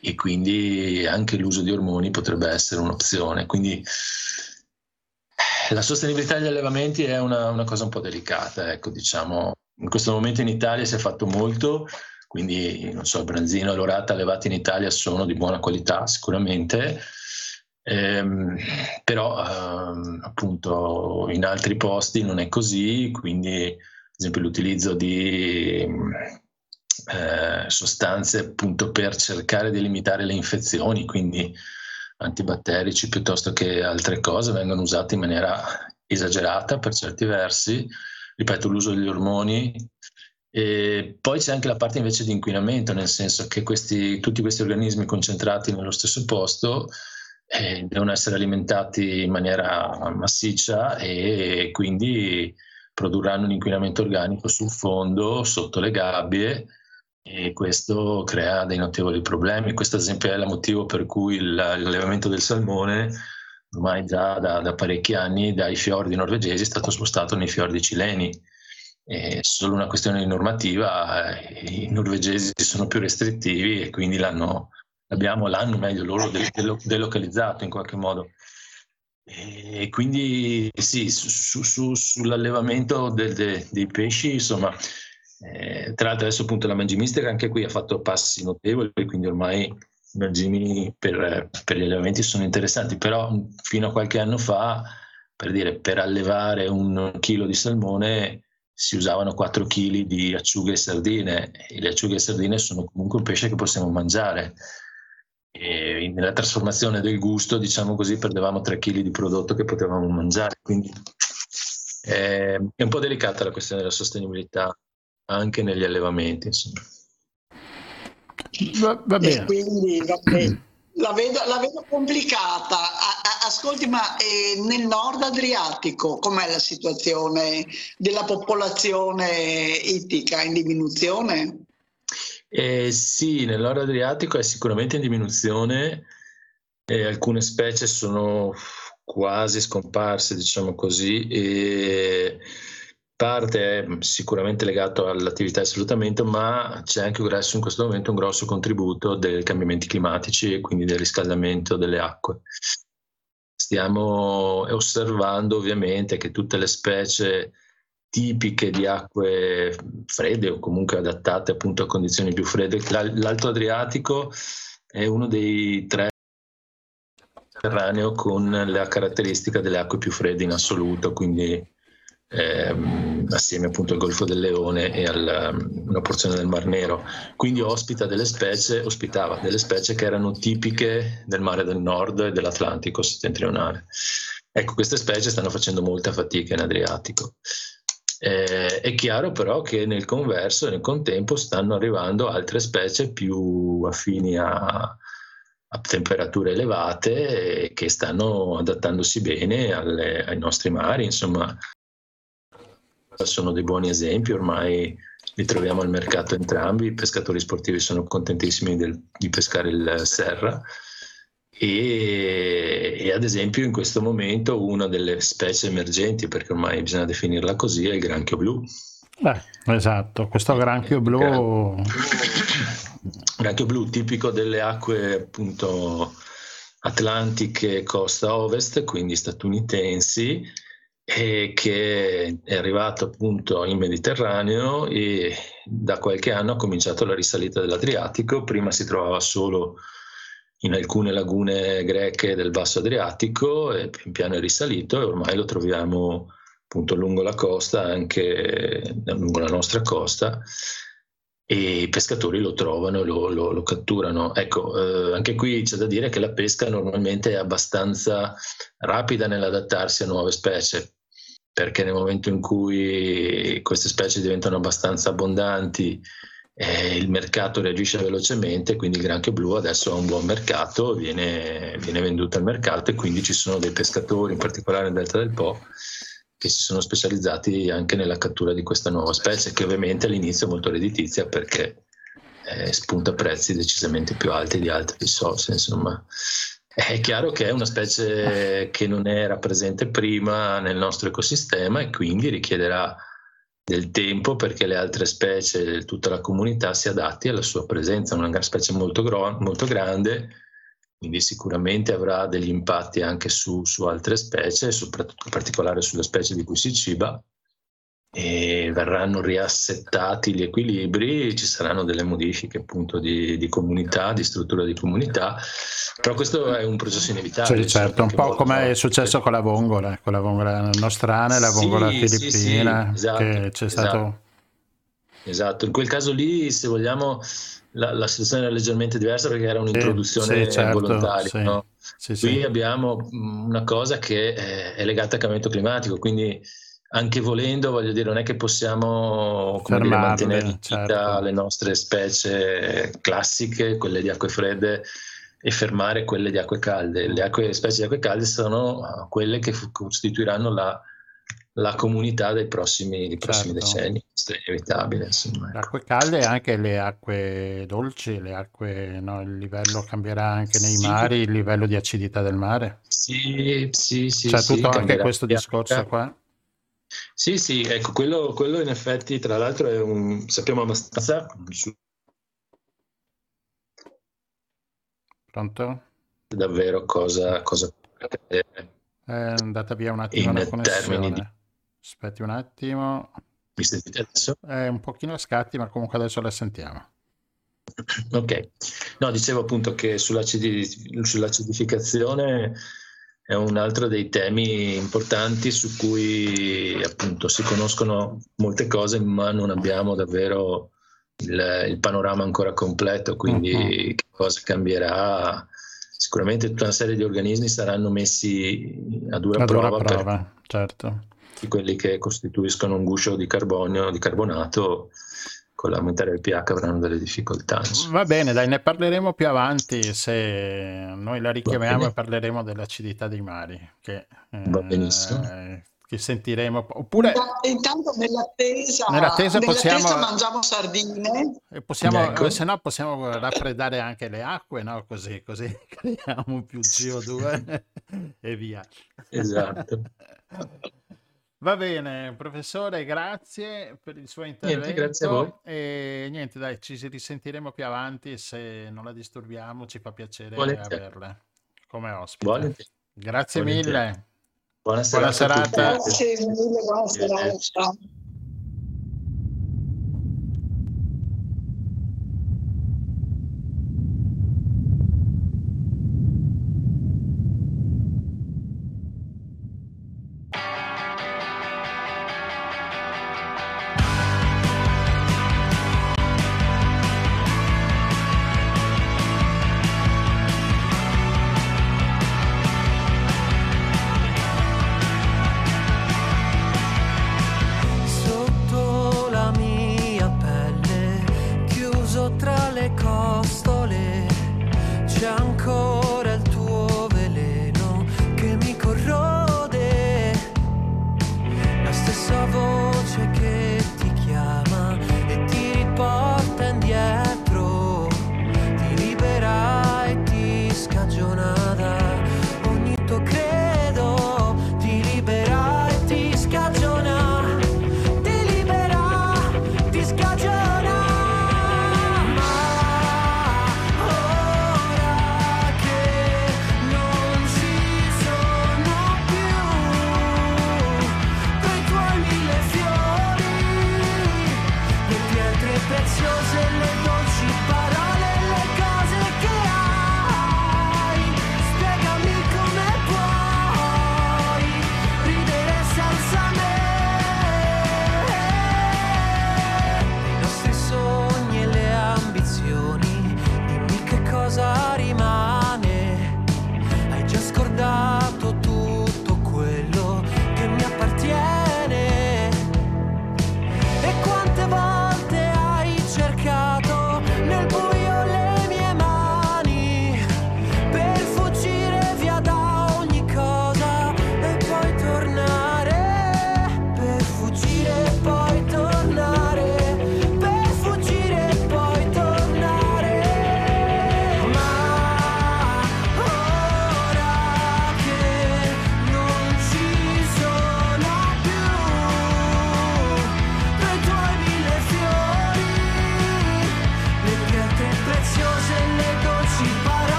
e quindi anche l'uso di ormoni potrebbe essere un'opzione. Quindi la sostenibilità degli allevamenti è una, una cosa un po' delicata, ecco, diciamo. In questo momento in Italia si è fatto molto, quindi non so, il branzino e l'orata allevati in Italia sono di buona qualità sicuramente, ehm, però ehm, appunto in altri posti non è così, quindi ad esempio l'utilizzo di eh, sostanze appunto per cercare di limitare le infezioni, quindi antibatterici piuttosto che altre cose vengono usate in maniera esagerata per certi versi, ripeto l'uso degli ormoni. E poi c'è anche la parte invece di inquinamento, nel senso che questi, tutti questi organismi concentrati nello stesso posto eh, devono essere alimentati in maniera massiccia e quindi produrranno un inquinamento organico sul fondo, sotto le gabbie e questo crea dei notevoli problemi. Questo ad esempio è il motivo per cui l'allevamento del salmone ormai già da, da, parecchi anni dai fiordi norvegesi è stato spostato nei fiordi cileni. È solo una questione di normativa, eh, i norvegesi sono più restrittivi e quindi l'hanno, abbiamo l'hanno meglio loro delocalizzato in qualche modo. E quindi sì, su, su, sull'allevamento del, de, dei pesci, insomma, eh, tra l'altro adesso appunto la mangimistica anche qui ha fatto passi notevoli, quindi ormai i mangimi per, per, gli allevamenti sono interessanti, però fino a qualche anno fa, per dire, per allevare un chilo di salmone si usavano 4 kg di acciughe e sardine e le acciughe e sardine sono comunque un pesce che possiamo mangiare. E nella trasformazione del gusto, diciamo così, perdevamo 3 kg di prodotto che potevamo mangiare. Quindi eh, è un po' delicata la questione della sostenibilità anche negli allevamenti. Insomma. Va, va bene. quindi vabbè, la, vedo, la, vedo, complicata. ascolti, ma eh, nel nord Adriatico com'è la situazione della popolazione ittica in diminuzione? Eh, sì, nel nord Adriatico è sicuramente in diminuzione. Eh, alcune specie sono quasi scomparse, diciamo così. E parte è sicuramente legato all'attività di sfruttamento, ma c'è anche adesso in questo momento un grosso contributo dei cambiamenti climatici e quindi del riscaldamento delle acque. Stiamo osservando ovviamente che tutte le specie tipiche di acque fredde o comunque adattate appunto a condizioni più fredde, l'Alto Adriatico è uno dei tre Mediterraneo con la caratteristica delle acque più fredde in assoluto, quindi ehm, assieme appunto al Golfo del Leone e a una porzione del Mar Nero. Quindi ospita delle specie, ospitava delle specie che erano tipiche del mare del nord e dell'Atlantico settentrionale. Ecco, queste specie stanno facendo molta fatica in Adriatico. Eh, è chiaro però che nel converso, nel contempo, stanno arrivando altre specie più affini a, a temperature elevate che stanno adattandosi bene alle, ai nostri mari, insomma. Sono dei buoni esempi, ormai li troviamo al mercato entrambi, i pescatori sportivi sono contentissimi del, di pescare il serra e, e, ad esempio in questo momento una delle specie emergenti, perché ormai bisogna definirla così, è il granchio blu. Eh, esatto, questo granchio blu... Granchio blu tipico delle acque appunto atlantiche costa ovest, quindi statunitensi, e che è arrivato appunto in Mediterraneo e da qualche anno ha cominciato la risalita dell'Adriatico. Prima si trovava solo in alcune lagune greche del basso Adriatico e pian piano è risalito e ormai lo troviamo appunto lungo la costa, anche lungo la nostra costa. e i pescatori lo trovano e lo, lo, lo, catturano. Ecco, eh, anche qui c'è da dire che la pesca normalmente è abbastanza rapida nell'adattarsi a nuove specie, perché nel momento in cui queste specie diventano abbastanza abbondanti, eh, il mercato reagisce velocemente, quindi il granchio blu adesso ha un buon mercato, viene, viene venduto al mercato e quindi ci sono dei pescatori, in particolare nel Delta del Po, che si sono specializzati anche nella cattura di questa nuova specie, che ovviamente all'inizio è molto redditizia perché eh, spunta prezzi decisamente più alti di altre risorse. Insomma, è chiaro che è una specie che non era presente prima nel nostro ecosistema e quindi richiederà del tempo perché le altre specie, tutta la comunità si adatti alla sua presenza. È una specie molto, gro- molto grande quindi sicuramente avrà degli impatti anche su, su altre specie, soprattutto in particolare sulle specie di cui si ciba, e verranno riassettati gli equilibri, ci saranno delle modifiche appunto di, di, comunità, di struttura di comunità, però questo è un processo inevitabile. Sì, certo, un po' come è successo con la vongola, con la vongola nostrana e la vongola sì, filippina, sì, esatto, che c'è stato... Esatto. esatto, in quel caso lì, se vogliamo, la, la, situazione era leggermente diversa perché era un'introduzione certo, volontaria. Sì, no? sì, Qui abbiamo una cosa che è legata al cambiamento climatico, quindi anche volendo, voglio dire, non è che possiamo dire, mantenere certo. le nostre specie classiche, quelle di acque fredde, e fermare quelle di acque calde. Le acque, specie di acque calde sono quelle che costituiranno la la comunità dei prossimi, dei prossimi certo. decenni, questo è inevitabile. Insomma, ecco. Le acque calde e anche le acque dolci, le acque, no, il livello cambierà anche nei sì. mari, il livello di acidità del mare. Sì, sì, sì. C'è sì, tutto anche questo discorso qua. Sì, sì, ecco, quello, quello, in effetti, tra l'altro, è un, sappiamo abbastanza. Pronto? Davvero cosa, cosa è andata via un attimo la connessione. Di Aspetti un attimo. Mi sentite adesso? È un pochino a scatti, ma comunque adesso la sentiamo. Ok, no, dicevo appunto che sull'acidificazione è un altro dei temi importanti su cui appunto si conoscono molte cose, ma non abbiamo davvero il, il panorama ancora completo, quindi uh-huh. che cosa cambierà? Sicuramente tutta una serie di organismi saranno messi a dura, a prova, dura prova certo quelli che costituiscono un guscio di carbonio, di carbonato, con l'aumentare del pH avranno delle difficoltà. Va bene, dai, ne parleremo più avanti se noi la richiamiamo e parleremo dell'acidità dei mari. Che, Va benissimo. Eh, che sentiremo. Oppure intanto nell'attesa, nell'attesa possiamo, mangiamo sardine. Possiamo, ecco. Se no possiamo raffreddare anche le acque, no? Così, così creiamo più CO2 e via. Esatto. Va bene, professore, grazie per il suo intervento. Niente, grazie a voi. E niente, dai, ci risentiremo più avanti. Se non la disturbiamo, ci fa piacere Volentieri. averla come ospite. Volentieri. Grazie Volentieri. mille. Buona serata. Buona serata. Grazie mille, buona serata.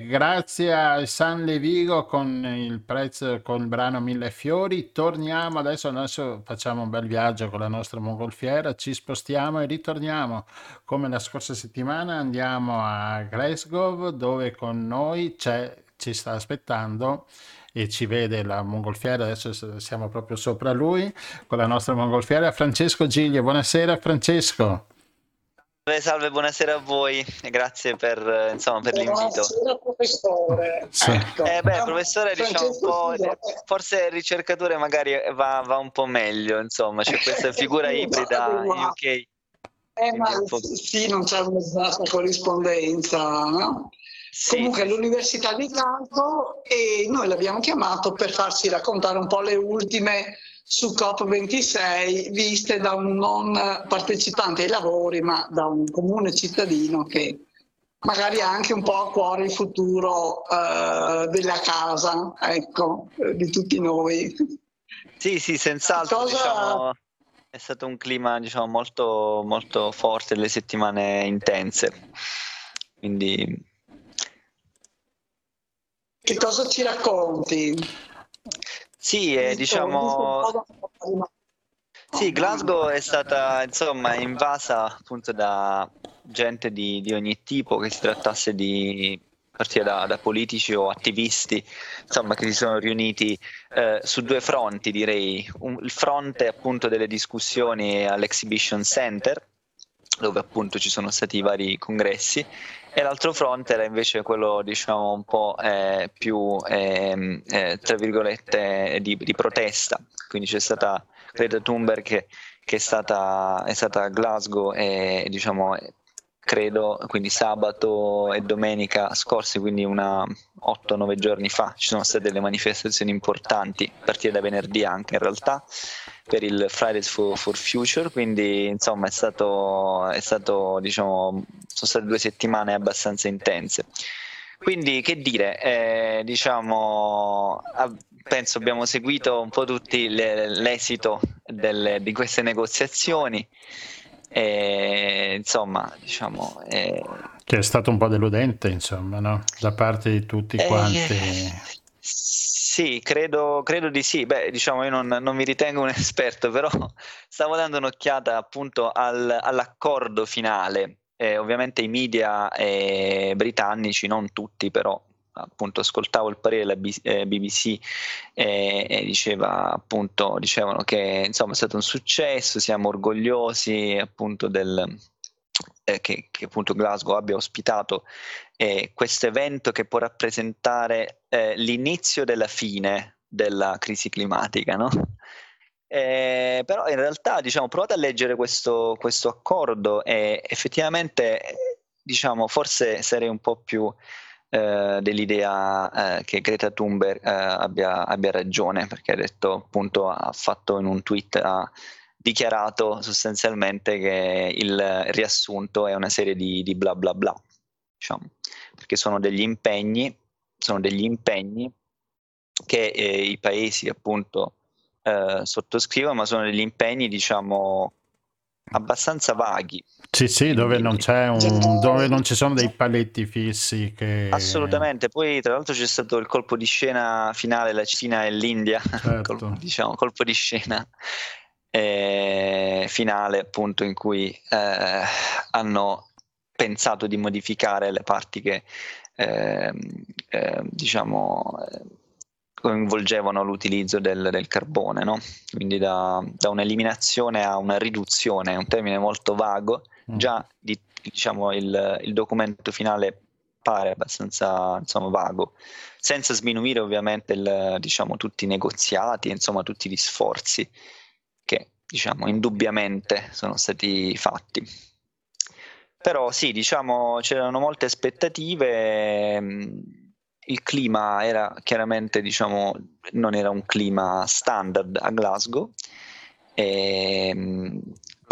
Grazie a San Levigo con il prezzo con il brano Mille Fiori. Torniamo adesso, adesso facciamo un bel viaggio con la nostra mongolfiera, ci spostiamo e ritorniamo come la scorsa settimana. Andiamo a Glasgow dove con noi c'è, ci sta aspettando e ci vede la mongolfiera. Adesso siamo proprio sopra lui con la nostra mongolfiera. Francesco Giglio, buonasera Francesco. Salve, salve, buonasera a voi e grazie per, insomma, per l'invito. Buonasera professore. Sì. Ecco. Eh beh, professore, diciamo un po', forse il ricercatore magari va, va un po' meglio, insomma, c'è questa figura ibrida UK. Eh, ma sì, non c'è un'esatta corrispondenza, no? Sì, Comunque l'Università di Glasgow e noi l'abbiamo chiamato per farci raccontare un po' le ultime su COP26 viste da un non partecipante ai lavori, ma da un comune cittadino che magari ha anche un po' a cuore il futuro eh, della casa, ecco, eh, di tutti noi. sì, sì, senz'altro, Cosa- diciamo, è stato un clima, diciamo, molto, molto forte, delle settimane intense. Quindi Che cosa ci racconti? Sì, eh, diciamo... Sì, Glasgow è stata insomma invasa appunto da gente di, di ogni tipo, che si trattasse di partire da, da politici o attivisti, insomma, che si sono riuniti eh, su due fronti, direi. Un- il fronte appunto delle discussioni all'Exhibition Center, dove appunto ci sono stati i vari congressi, e l'altro fronte era invece quello, diciamo, un po' eh, più, ehm, eh, tra virgolette, di, di protesta. Quindi c'è stata Greta Thunberg che, che è, stata, è stata a Glasgow e diciamo credo quindi sabato e domenica scorsi quindi una 8-9 giorni fa ci sono state delle manifestazioni importanti a partire da venerdì anche in realtà per il Fridays for, for Future quindi insomma è stato, è stato diciamo sono state due settimane abbastanza intense quindi che dire, eh, diciamo, penso abbiamo seguito un po' tutti le- l'esito delle- di queste negoziazioni. E, insomma, diciamo, eh, Che è stato un po' deludente, insomma, no? Da parte di tutti eh, quanti. Sì, credo, credo di sì. Beh, diciamo, io non, non mi ritengo un esperto, però stavo dando un'occhiata appunto al- all'accordo finale. Eh, ovviamente i media eh, britannici, non tutti, però appunto ascoltavo il parere della B- eh, BBC e, e diceva appunto dicevano che insomma è stato un successo, siamo orgogliosi appunto del eh, che, che appunto Glasgow abbia ospitato eh, questo evento che può rappresentare eh, l'inizio della fine della crisi climatica, no? Eh, però in realtà diciamo provate a leggere questo, questo accordo e effettivamente diciamo forse sarei un po' più eh, dell'idea eh, che Greta Thunberg eh, abbia, abbia ragione perché ha detto appunto ha fatto in un tweet ha dichiarato sostanzialmente che il riassunto è una serie di, di bla bla bla diciamo perché sono degli impegni sono degli impegni che eh, i paesi appunto eh, sottoscrivono ma sono degli impegni diciamo abbastanza vaghi. Sì, sì, dove non c'è un, dove non ci sono dei paletti fissi che... Assolutamente, poi tra l'altro c'è stato il colpo di scena finale, la Cina e l'India, Certo. colpo, diciamo, colpo di scena eh, finale appunto in cui eh, hanno pensato di modificare le parti che ehm, ehm, diciamo eh, coinvolgevano l'utilizzo del, del carbone, no? Quindi da, da un'eliminazione a una riduzione, è un termine molto vago, Mm. già di- diciamo, il, il documento finale pare abbastanza insomma, vago, senza sminuire ovviamente il, diciamo, tutti i negoziati, insomma tutti gli sforzi che diciamo, indubbiamente sono stati fatti. Però sì, diciamo, c'erano molte aspettative, mh, il clima era chiaramente, diciamo, non era un clima standard a Glasgow. E, mh,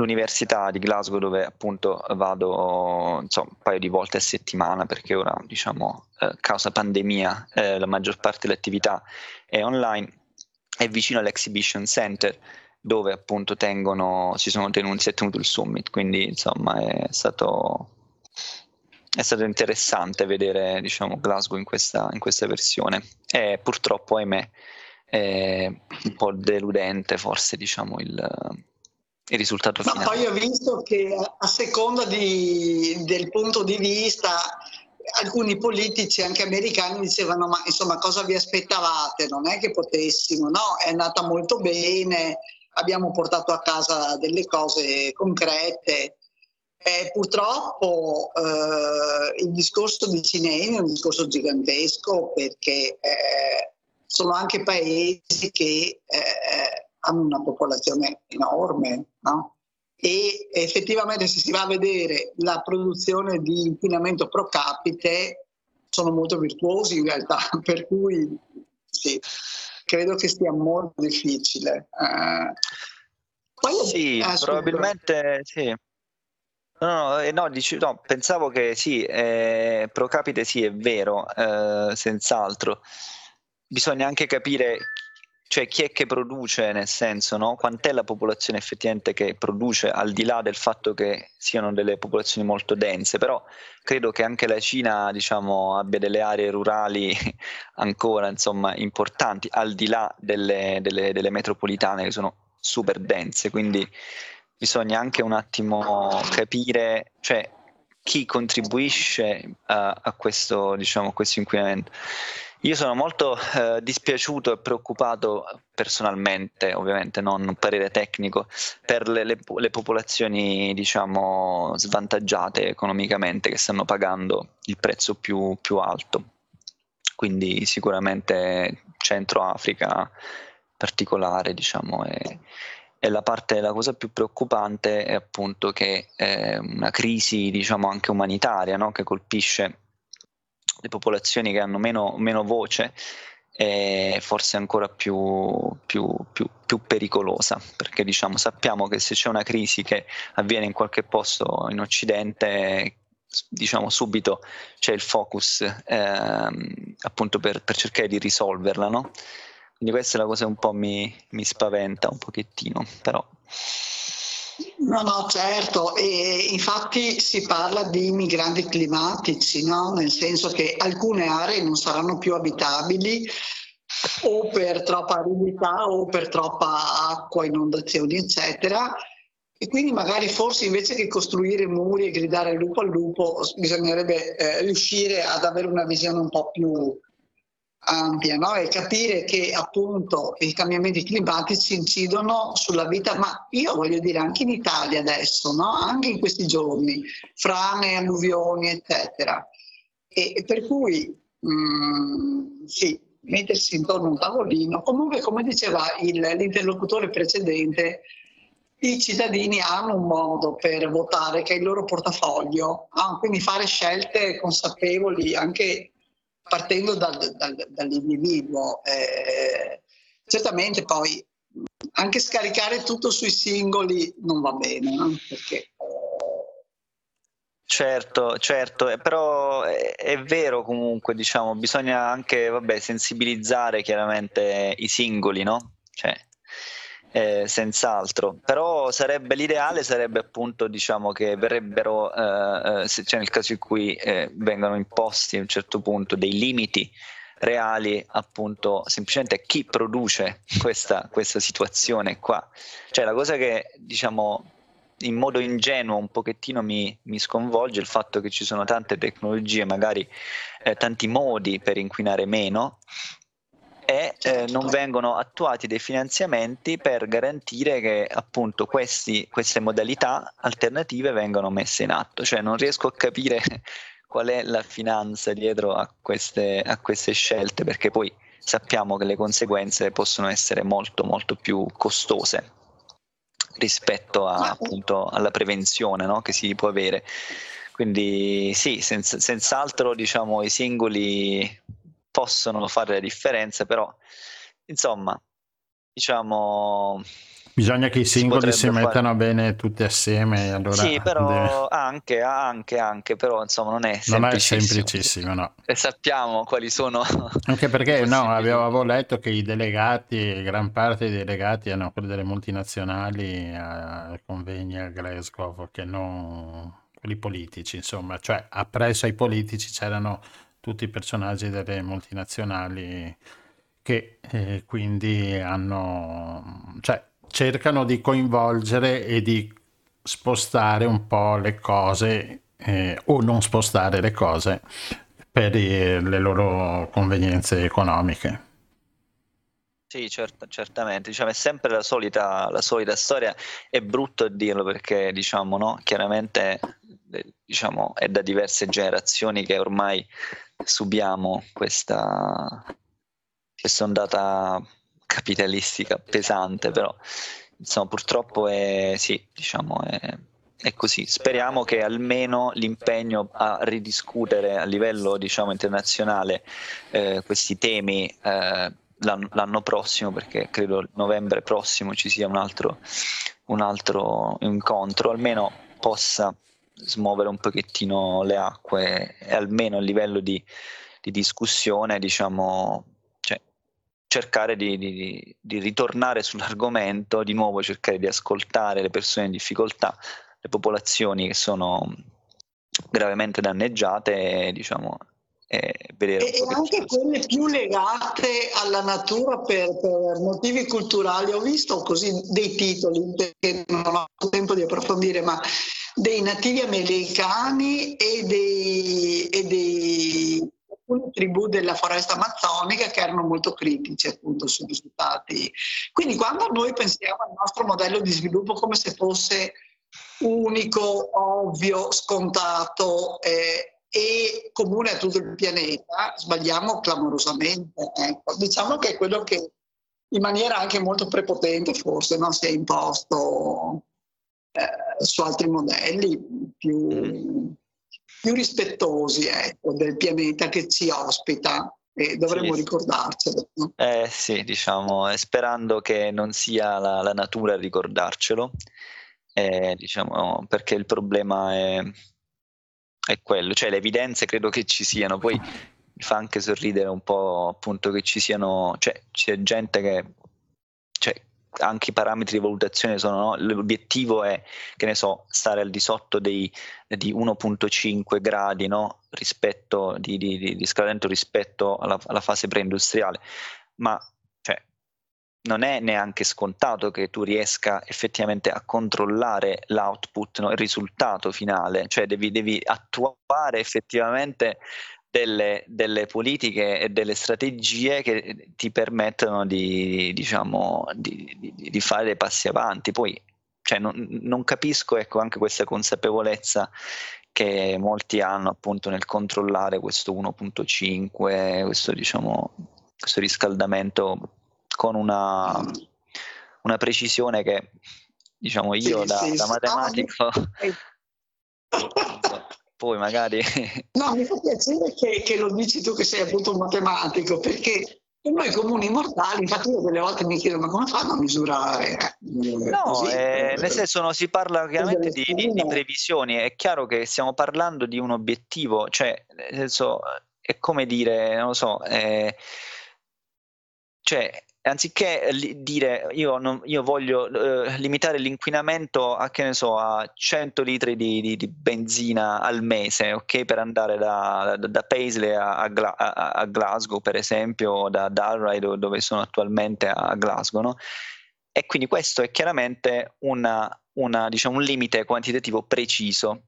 l'università di Glasgow dove appunto vado insomma, un paio di volte a settimana perché ora diciamo eh, causa pandemia eh, la maggior parte delle attività è online è vicino all'Exhibition Center dove appunto tengono si sono tenuti si è tenuto il summit. Quindi insomma è stato è stato interessante vedere diciamo, Glasgow in questa, in questa versione. E purtroppo ahimè è un po' deludente forse diciamo il, il risultato finale. Ma poi ho visto che a seconda di, del punto di vista alcuni politici anche americani dicevano ma insomma cosa vi aspettavate? Non è che potessimo no? È andata molto bene abbiamo portato a casa delle cose concrete eh, purtroppo eh, il discorso di Cineni è un discorso gigantesco perché eh, sono anche paesi che eh, hanno una popolazione enorme, no? E effettivamente se si va a vedere la produzione di inquinamento pro capite sono molto virtuosi in realtà, per cui sì, credo che sia molto difficile. Uh, poi, sì, eh, probabilmente sì. No, no, eh, no, dici, no, pensavo che sì, eh, pro capite sì, è vero, eh, senz'altro. Bisogna anche capire cioè chi è che produce, nel senso, no? quant'è la popolazione effettivamente che produce, al di là del fatto che siano delle popolazioni molto dense, però credo che anche la Cina diciamo, abbia delle aree rurali ancora insomma, importanti, al di là delle, delle, delle metropolitane che sono super dense, quindi bisogna anche un attimo capire cioè, chi contribuisce a, a questo, diciamo, questo inquinamento. Io sono molto eh, dispiaciuto e preoccupato personalmente, ovviamente non un parere tecnico, per le, le, le, popolazioni diciamo svantaggiate economicamente che stanno pagando il prezzo più, più alto. Quindi sicuramente Centro Africa particolare, diciamo, è, è la parte, la cosa più preoccupante è appunto che è una crisi, diciamo, anche umanitaria, no? che colpisce le popolazioni che hanno meno, meno voce è forse ancora più, più, più, più, pericolosa, perché diciamo, sappiamo che se c'è una crisi che avviene in qualche posto in Occidente, diciamo subito c'è il focus ehm, appunto per, per, cercare di risolverla, no? Quindi questa è la cosa che un po' mi, mi spaventa un pochettino, però... No, no, certo, e infatti si parla di migranti climatici, no? nel senso che alcune aree non saranno più abitabili o per troppa aridità o per troppa acqua, inondazioni, eccetera. E quindi magari forse invece che costruire muri e gridare lupo al lupo, bisognerebbe eh, riuscire ad avere una visione un po' più ampia no? e capire che appunto i cambiamenti climatici incidono sulla vita, ma io voglio dire anche in Italia adesso, no? anche in questi giorni, frane, alluvioni, eccetera. E, e per cui mh, mm, sì, mettersi intorno a un tavolino, comunque come diceva il, l'interlocutore precedente, i cittadini hanno un modo per votare che è il loro portafoglio, ah, quindi fare scelte consapevoli anche partendo dal, dal, dall'individuo. Eh, certamente poi anche scaricare tutto sui singoli non va bene, no? perché eh, Certo, certo, eh, però è, è, vero comunque, diciamo, bisogna anche, vabbè, sensibilizzare chiaramente i singoli, no? Cioè, eh, senz'altro, però sarebbe l'ideale sarebbe appunto diciamo che verrebbero, eh, eh, se, cioè nel caso in cui eh, vengano imposti a un certo punto dei limiti reali appunto semplicemente a chi produce questa, questa situazione qua. Cioè la cosa che diciamo in modo ingenuo un pochettino mi, mi, sconvolge il fatto che ci sono tante tecnologie, magari eh, tanti modi per inquinare meno, e eh, non vengono attuati dei finanziamenti per garantire che appunto questi, queste modalità alternative vengano messe in atto. Cioè non riesco a capire qual è la finanza dietro a queste, a queste scelte perché poi sappiamo che le conseguenze possono essere molto molto più costose rispetto a, appunto alla prevenzione no? che si può avere. Quindi sì, senza, senz'altro diciamo i singoli possono fare la differenza, però insomma, diciamo... Bisogna che i singoli si, si mettano fare... bene tutti assieme. Allora sì, però deve... anche, anche, anche, però insomma non è semplicissimo. Non è semplicissimo, no. E sappiamo quali sono... Anche perché no, avevo letto che i delegati, gran parte dei delegati hanno quelli delle multinazionali a convegni a Glasgow che non quelli politici, insomma, cioè appresso ai politici c'erano tutti i personaggi delle multinazionali che eh, quindi hanno, cioè, cercano di coinvolgere e di spostare un po' le cose eh, o non spostare le cose per le loro convenienze economiche. Sì, certo, certamente, diciamo, è sempre la solita, la solita storia, è brutto dirlo perché diciamo, no? chiaramente eh, diciamo, è da diverse generazioni che ormai subiamo questa, questa ondata capitalistica pesante, però insomma purtroppo è, sì, diciamo, è, è così. Speriamo che almeno l'impegno a ridiscutere a livello diciamo, internazionale eh, questi temi eh, l'anno, l'anno, prossimo, perché credo novembre prossimo ci sia un altro, un altro incontro, almeno possa smuovere un pochettino le acque e almeno a livello di, di discussione, diciamo, cioè, cercare di, di, di, ritornare sull'argomento, di nuovo cercare di ascoltare le persone in difficoltà, le popolazioni che sono gravemente danneggiate e diciamo, e, e anche quelle più legate alla natura per, per, motivi culturali. Ho visto così dei titoli perché non ho tempo di approfondire, ma dei nativi americani e dei, e dei tribù della foresta amazzonica che erano molto critici appunto sui risultati. Quindi quando noi pensiamo al nostro modello di sviluppo come se fosse unico, ovvio, scontato, eh, e comune a tutto il pianeta, sbagliamo clamorosamente. Ecco. Diciamo che è quello che in maniera anche molto prepotente forse non si è imposto eh, su altri modelli più, più rispettosi ecco, del pianeta che ci ospita e dovremmo sì. ricordarcelo. No? Eh sì, diciamo, sperando che non sia la, la natura a ricordarcelo, eh, diciamo, perché il problema è è quello, cioè le evidenze credo che ci siano, poi mi fa anche sorridere un po' appunto che ci siano, cioè c'è gente che, cioè anche i parametri di valutazione sono, no? l'obiettivo è, che ne so, stare al di sotto dei, di 1.5 gradi no? rispetto di, di, di, di scadimento rispetto alla, alla fase preindustriale, ma non è neanche scontato che tu riesca effettivamente a controllare l'output, no? il risultato finale, cioè devi, devi attuare effettivamente delle, delle, politiche e delle strategie che ti permettono di, diciamo, di, di, di fare dei passi avanti. Poi cioè, non, non, capisco ecco, anche questa consapevolezza che molti hanno appunto nel controllare questo 1.5, questo, diciamo, questo riscaldamento con una, una precisione che diciamo io sì, da, sì, da matematico poi magari no mi fa piacere che, che, lo dici tu che sei appunto un matematico perché noi comuni mortali infatti io delle volte mi chiedo ma come fanno a misurare? No eh, nel senso no, si parla chiaramente di, di, di, previsioni è chiaro che stiamo parlando di un obiettivo cioè nel senso è come dire non lo so eh, cioè anziché dire io, non, io voglio eh, limitare l'inquinamento a, so, a 100 litri di, di, di benzina al mese, ok? Per andare da, da, da Paisley a, a, a, Glasgow, per esempio, o da Dalry, dove sono attualmente a Glasgow, no? E quindi questo è chiaramente una, una, diciamo, un limite quantitativo preciso.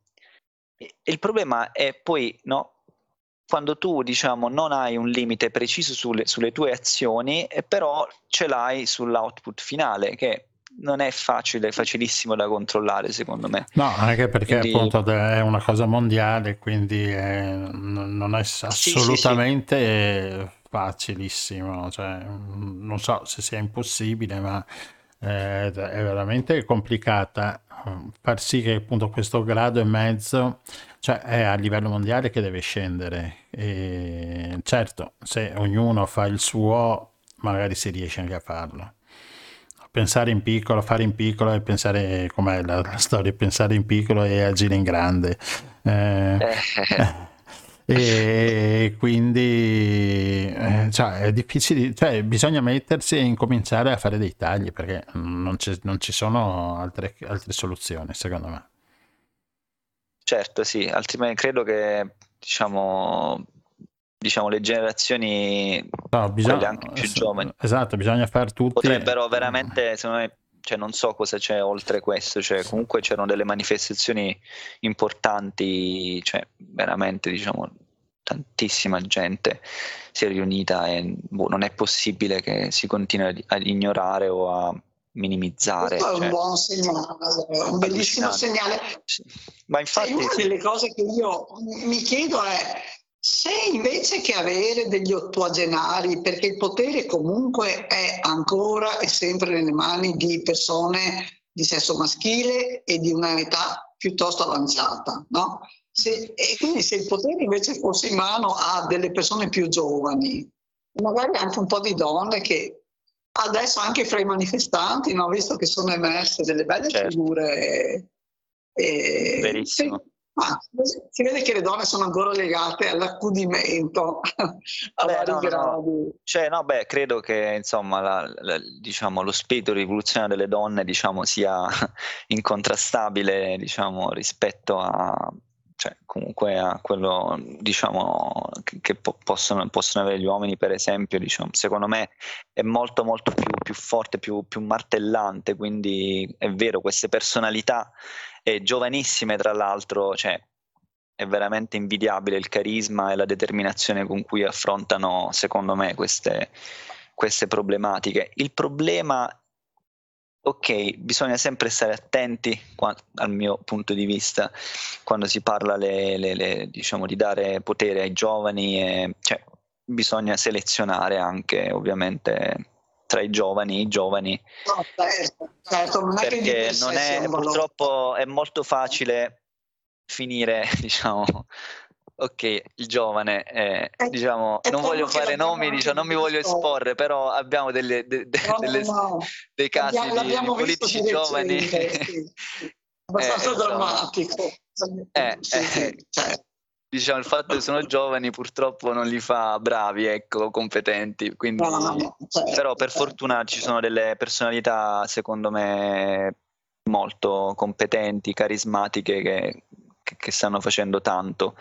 Il problema è poi no, quando tu diciamo non hai un limite preciso sulle, sulle tue azioni, però ce l'hai sull'output finale che non è facile, facilissimo da controllare secondo me. No, anche perché quindi... appunto è una cosa mondiale, quindi è, non è assolutamente sì, sì, sì. facilissimo, cioè, non so se sia impossibile, ma è, è veramente complicata far sì che appunto questo grado e mezzo cioè è a livello mondiale che deve scendere. E certo, se ognuno fa il suo, magari si riesce anche a farlo. Pensare in piccolo, fare in piccolo e pensare com'è la, la storia, pensare in piccolo e agire in grande. Eh, e quindi eh, cioè, è difficile, cioè, bisogna mettersi e incominciare a fare dei tagli perché non, non ci sono altre, altre soluzioni, secondo me. certo, sì, altrimenti credo che diciamo, diciamo le generazioni No, bisogna, anche più giovani esatto, bisogna far tutti. potrebbero veramente, secondo me, cioè non so cosa c'è oltre questo, cioè comunque c'erano delle manifestazioni importanti, cioè veramente diciamo tantissima gente si è riunita e boh, non è possibile che si continui ad ignorare o a minimizzare. Questo è un cioè, buon segnale, un bellissimo segnale. Sì. Ma infatti Sai, una delle cose che io mi chiedo è se invece che avere degli ottuagenari, perché il potere comunque è ancora e sempre nelle mani di persone di sesso maschile e di un'età piuttosto avanzata, no? Se- e quindi se il potere invece fosse in mano a delle persone più giovani, magari anche un po' di donne che adesso anche fra i manifestanti, no? visto che sono emerse delle belle Certo. figure. eh, Verissimo. Sì. Ah, si vede che le donne sono ancora legate all'accudimento a Vabbè, vari no, no. Cioè, no, beh, credo che insomma la- la- diciamo, lo spirito rivoluzionario delle donne diciamo, sia incontrastabile diciamo, rispetto a, cioè, comunque a quello diciamo, che, che po- possono, possono avere gli uomini, per esempio, diciamo, secondo me è molto molto più, più forte, più, più martellante, quindi è vero, queste personalità eh, giovanissime tra l'altro, cioè, è veramente invidiabile il carisma e la determinazione con cui affrontano, secondo me, queste, queste problematiche. Il problema, ok, bisogna sempre stare attenti, qua- al mio punto di vista, quando si parla le- le- le- diciamo, di dare potere ai giovani, e, cioè, bisogna selezionare anche, ovviamente, tra i giovani i giovani No, certo, certo, non è che perché per sé non è, purtroppo è molto facile finire, diciamo, ok, il giovane, eh, È- diciamo, è non voglio che fare nomi, diciamo, non mi voglio esporre, però abbiamo delle, de- de- No, delle- no. dei casi L'abbiamo- di, politici giovani. sì, sì. abbastanza Eh, insomma. drammatico. Eh, Sì, eh, sì, certo. Diciamo, il fatto che sono giovani purtroppo non li fa bravi, ecco, competenti, quindi... No, no, no, certo, Però per certo. fortuna ci sono delle personalità, secondo me, molto competenti, carismatiche che, che- che stanno facendo tanto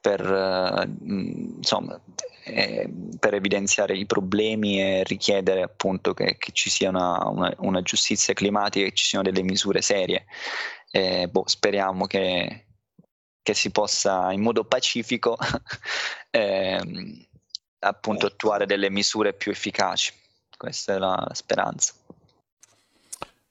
per, eh, insomma, eh, per evidenziare i problemi e richiedere appunto che, che ci sia una, una- una giustizia climatica e che ci siano delle misure serie. Eh, boh, speriamo che, che si possa in modo pacifico ehm, appunto attuare delle misure più efficaci. Questa è la speranza.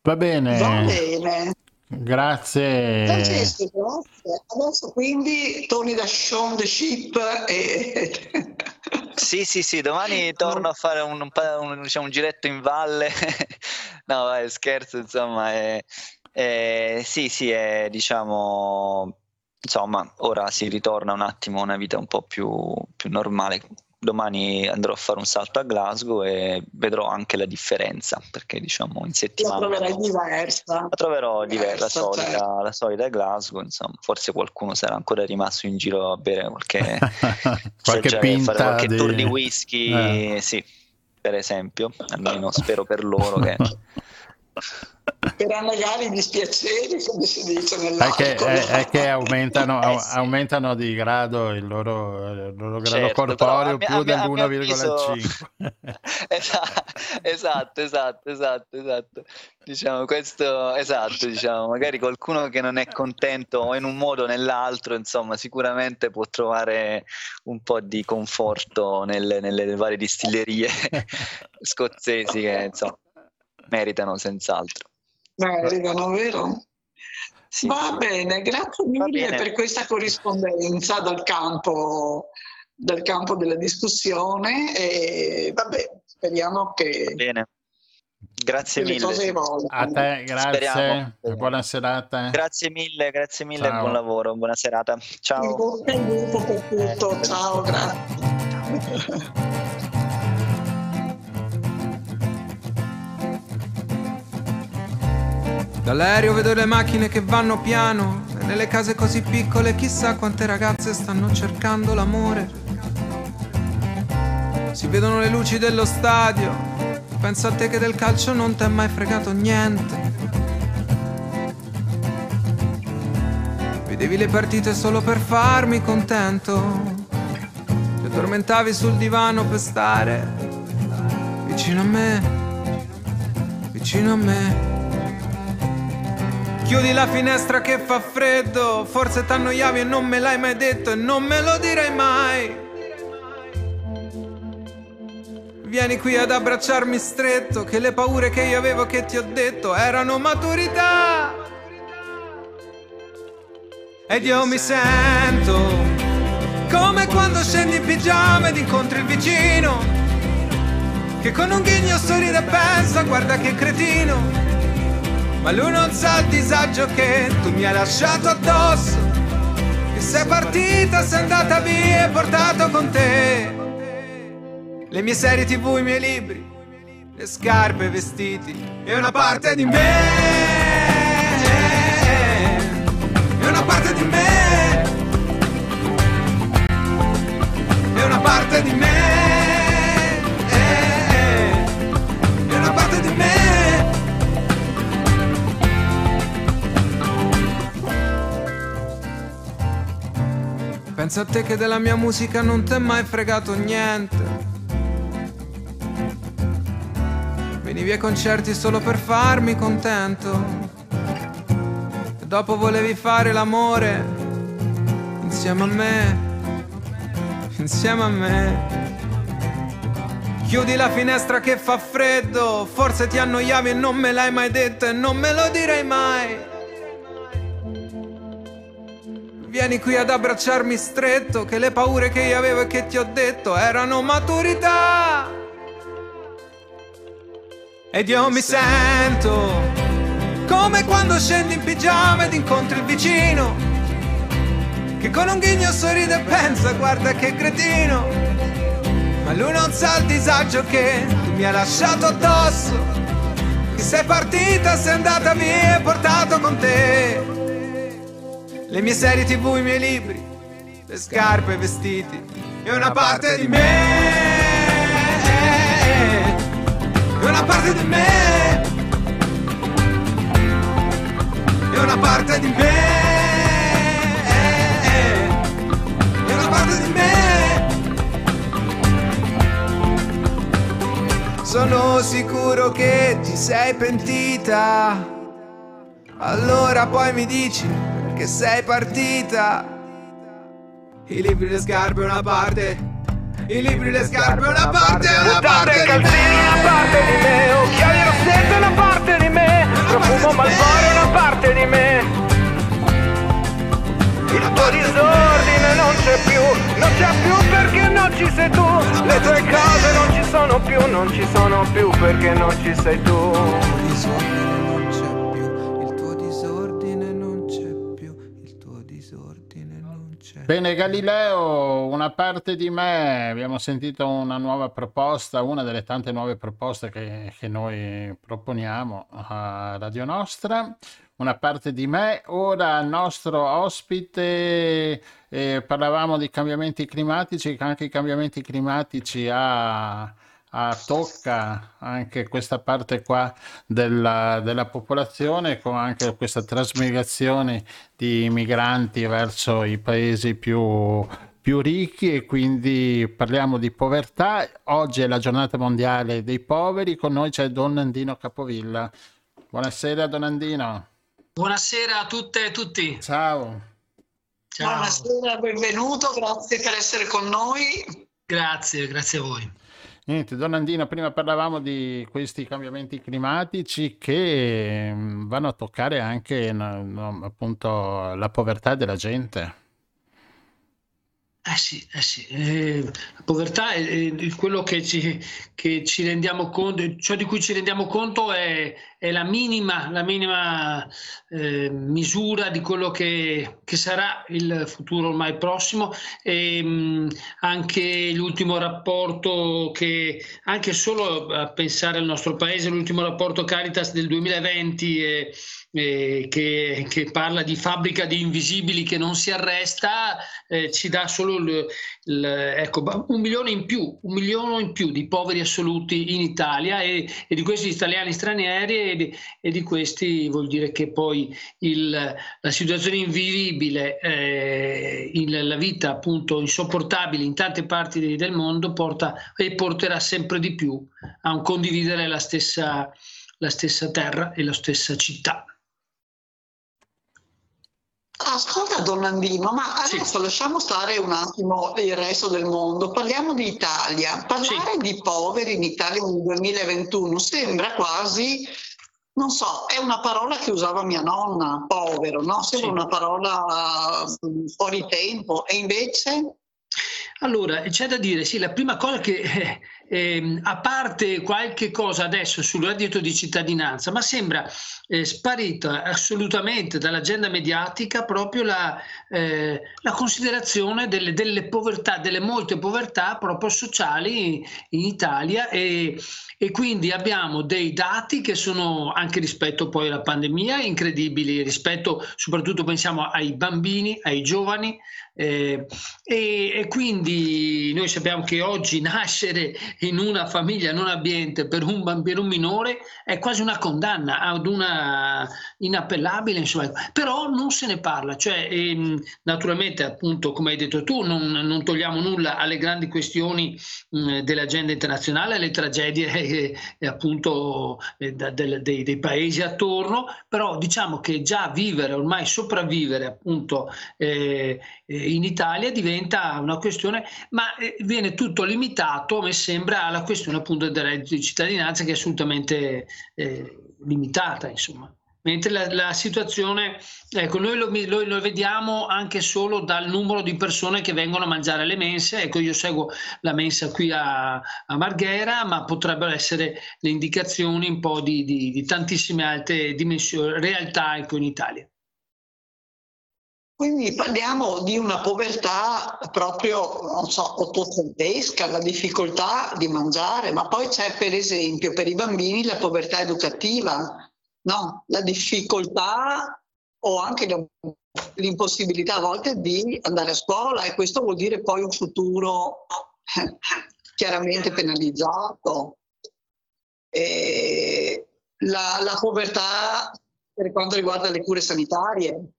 Va bene, Va bene. grazie. Francesco, grazie. Adesso quindi torni da Sean the Ship e... Sì, sì, sì, domani torno a fare un, un- diciamo, un giretto in valle. no, vai, scherzo, insomma. è- è- sì, sì, è, diciamo, insomma, ora si ritorna un attimo a una vita un po' più, più normale. Domani andrò a fare un salto a Glasgow e vedrò anche la differenza, perché diciamo in la settimana troverai diversa. la troverò diversa, la Diversa, solita, certo. la solita Glasgow, insomma, forse qualcuno sarà ancora rimasto in giro a bere qualche qualche assaggiare, pinta fare qualche di... tour di whisky, Eh. sì, per esempio, almeno spero per loro che Per annegare i dispiaceri, come si dice È nell'alcol. che, è- è che aumentano, Eh, sì. aumentano di grado il loro, il loro grado Certo, corporeo più a mio- a mio dell'1,5. Esa- esatto, esatto, esatto, esatto. Diciamo questo, esatto, diciamo, magari qualcuno che non è contento o in un modo o nell'altro, insomma, sicuramente può trovare un po' di conforto nelle, nelle varie distillerie scozzesi che, insomma, meritano senz'altro. Meritano, vero? Sì. Va bene, grazie mille bene. per questa corrispondenza dal campo, dal campo della discussione e vabbè, speriamo che Bene. Grazie mille. A te, grazie, Speriamo. buona serata. Grazie mille, grazie mille, Ciao. buon lavoro, buona serata. Ciao. lupo per tutto, ciao, grazie. Dall'aereo vedo le macchine che vanno piano e nelle case così piccole chissà quante ragazze stanno cercando l'amore. Si vedono le luci dello stadio, pensa a te che del calcio non ti è mai fregato niente. Vedevi le partite solo per farmi contento. Ti addormentavi sul divano per stare vicino a me, vicino a me. Chiudi la finestra che fa freddo, forse t'annoiavi e non me l'hai mai detto e non me lo direi mai. Vieni qui ad abbracciarmi stretto, che le paure che io avevo che ti ho detto erano maturità. Ed io mi sento come quando scendi in pigiama ed incontri il vicino, che con un ghigno sorride e pensa, guarda che cretino. Ma lui non sa il disagio che tu mi hai lasciato addosso. Che sei partita, sei andata via e portato con te. Le mie serie tv, i miei libri, le scarpe, i vestiti e una parte di me. E una parte di me. E una parte di me. Pensa a te che della mia musica non t'è mai fregato niente. Venivi ai concerti solo per farmi contento. E dopo volevi fare l'amore insieme a me. Insieme a me. Chiudi la finestra che fa freddo. Forse ti annoiavi e non me l'hai mai detto e non me lo direi mai. Vieni qui ad abbracciarmi stretto, che le paure che io avevo e che ti ho detto erano maturità. Ed io mi sento come quando scendi in pigiama ed incontri il vicino, che con un ghigno sorride e pensa, guarda che cretino. Ma lui non sa il disagio che tu mi hai lasciato addosso, che sei partita, sei andata via e portato con te le mie serie tv, i miei libri, le scarpe, i vestiti e una parte di me, e una parte di me, e una parte di me, e una parte di me. Sono sicuro che ti sei pentita, allora poi mi dici che sei partita. I libri, le scarpe, una parte. I libri, le scarpe, una parte, una parte di calzini, una parte di me. Occhiali rossetti, una parte di me. Profumo malvore, una parte di me. Il tuo disordine non c'è più, non c'è più perché non ci sei tu. Le tue cose non ci sono più, non ci sono più perché non ci sei tu. Bene Galileo, una parte di me, abbiamo sentito una nuova proposta, una delle tante nuove proposte che, che noi proponiamo a Radio Nostra, una parte di me, ora il nostro ospite, eh, parlavamo di cambiamenti climatici, anche i cambiamenti climatici ha tocca anche questa parte qua della, della, popolazione con anche questa trasmigrazione di migranti verso i paesi più, più ricchi e quindi parliamo di povertà. Oggi è la giornata mondiale dei poveri, con noi c'è Don Andino Capovilla. Buonasera Don Andino. Buonasera a tutte e tutti. Ciao. Ciao. Buonasera, benvenuto, grazie per essere con noi. Grazie, grazie a voi. Niente, Donandino, prima parlavamo di questi cambiamenti climatici che mm, vanno a toccare anche no, no, appunto la povertà della gente. Eh sì, eh sì. Eh, la povertà è, è quello che ci, che ci, rendiamo conto, ciò di cui ci rendiamo conto è, è la minima, la minima eh, misura di quello che, che, sarà il futuro ormai prossimo. E mh, anche l'ultimo rapporto che, anche solo a pensare al nostro paese, l'ultimo rapporto Caritas del 2020 eh, che, che, parla di fabbrica di invisibili che non si arresta, eh, ci dà solo solo il, il, ecco, un milione in più, un milione in più di poveri assoluti in Italia e, e di questi italiani stranieri e di, e di, questi vuol dire che poi il, la situazione invivibile, eh, il, la vita appunto insopportabile in tante parti del mondo porta e porterà sempre di più a un condividere la stessa, la stessa terra e la stessa città. Ascolta Don Andino, ma adesso sì. lasciamo stare un attimo il resto del mondo, parliamo di Italia. Parlare sì. di poveri in Italia nel 2021 sembra quasi, non so, è una parola che usava mia nonna, povero, no? Sembra sì. una parola mm, fuori tempo e invece... Allora, c'è da dire, sì, la prima cosa che eh, eh, a parte qualche cosa adesso sul reddito di cittadinanza, ma sembra eh, sparita assolutamente dall'agenda mediatica proprio la, eh, la considerazione delle, delle, povertà, delle molte povertà proprio sociali in Italia e, e quindi abbiamo dei dati che sono anche rispetto poi alla pandemia incredibili, rispetto soprattutto pensiamo ai bambini, ai giovani eh, e, e quindi noi sappiamo che oggi nascere in una famiglia non abbiente per un, un minore è quasi una condanna ad una inappellabile, insomma. però non se ne parla, cioè ehm, naturalmente appunto come hai detto tu non, non togliamo nulla alle grandi questioni mh, dell'agenda internazionale, alle tragedie appunto eh, del, dei, dei, paesi attorno, però diciamo che già vivere, ormai sopravvivere appunto eh, eh in Italia diventa una questione, ma eh, viene tutto limitato, me sembra sembra la questione appunto del reddito di cittadinanza che è assolutamente eh, limitata, insomma. Mentre la, la situazione, ecco, noi lo, lo, lo, vediamo anche solo dal numero di persone che vengono a mangiare le mense. Ecco, io seguo la mensa qui a, a Marghera, ma potrebbero essere le indicazioni un po' di, di, di tantissime altre dimensioni, realtà ecco, in Italia. Quindi parliamo di una povertà proprio, non so, ottocentesca, la difficoltà di mangiare, ma poi c'è per esempio per i bambini la povertà educativa, no? la difficoltà o anche l'impossibilità a volte di andare a scuola e questo vuol dire poi un futuro chiaramente penalizzato. La, la povertà per quanto riguarda le cure sanitarie,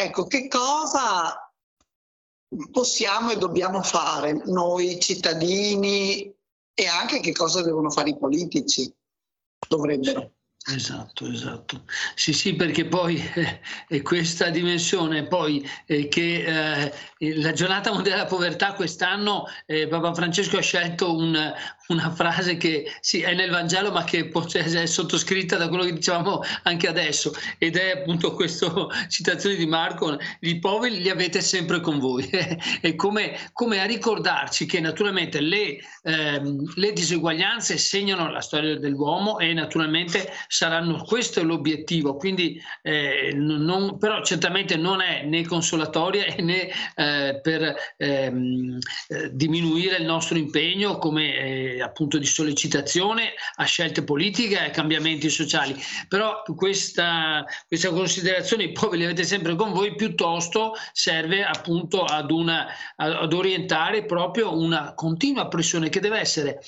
Ecco, che cosa possiamo e dobbiamo fare noi cittadini e anche che cosa devono fare i politici? Dovrebbero. Esatto, esatto. Sì, sì, perché poi eh, è questa dimensione poi eh, che eh, la giornata mondiale della povertà quest'anno eh, Papa Francesco ha scelto un, una frase che sì, è nel Vangelo ma che è sottoscritta da quello che dicevamo anche adesso ed è appunto questa citazione di Marco, i poveri li avete sempre con voi. e come, come, a ricordarci che naturalmente le, ehm, le diseguaglianze segnano la storia dell'uomo e naturalmente saranno, questo è l'obiettivo, quindi eh, non, però certamente non è né consolatoria né eh, per ehm, eh, diminuire il nostro impegno come appunto di sollecitazione a scelte politiche e a cambiamenti sociali, però questa, questa considerazione i poveri li avete sempre con voi, piuttosto serve appunto ad, una, ad orientare proprio una continua pressione che deve essere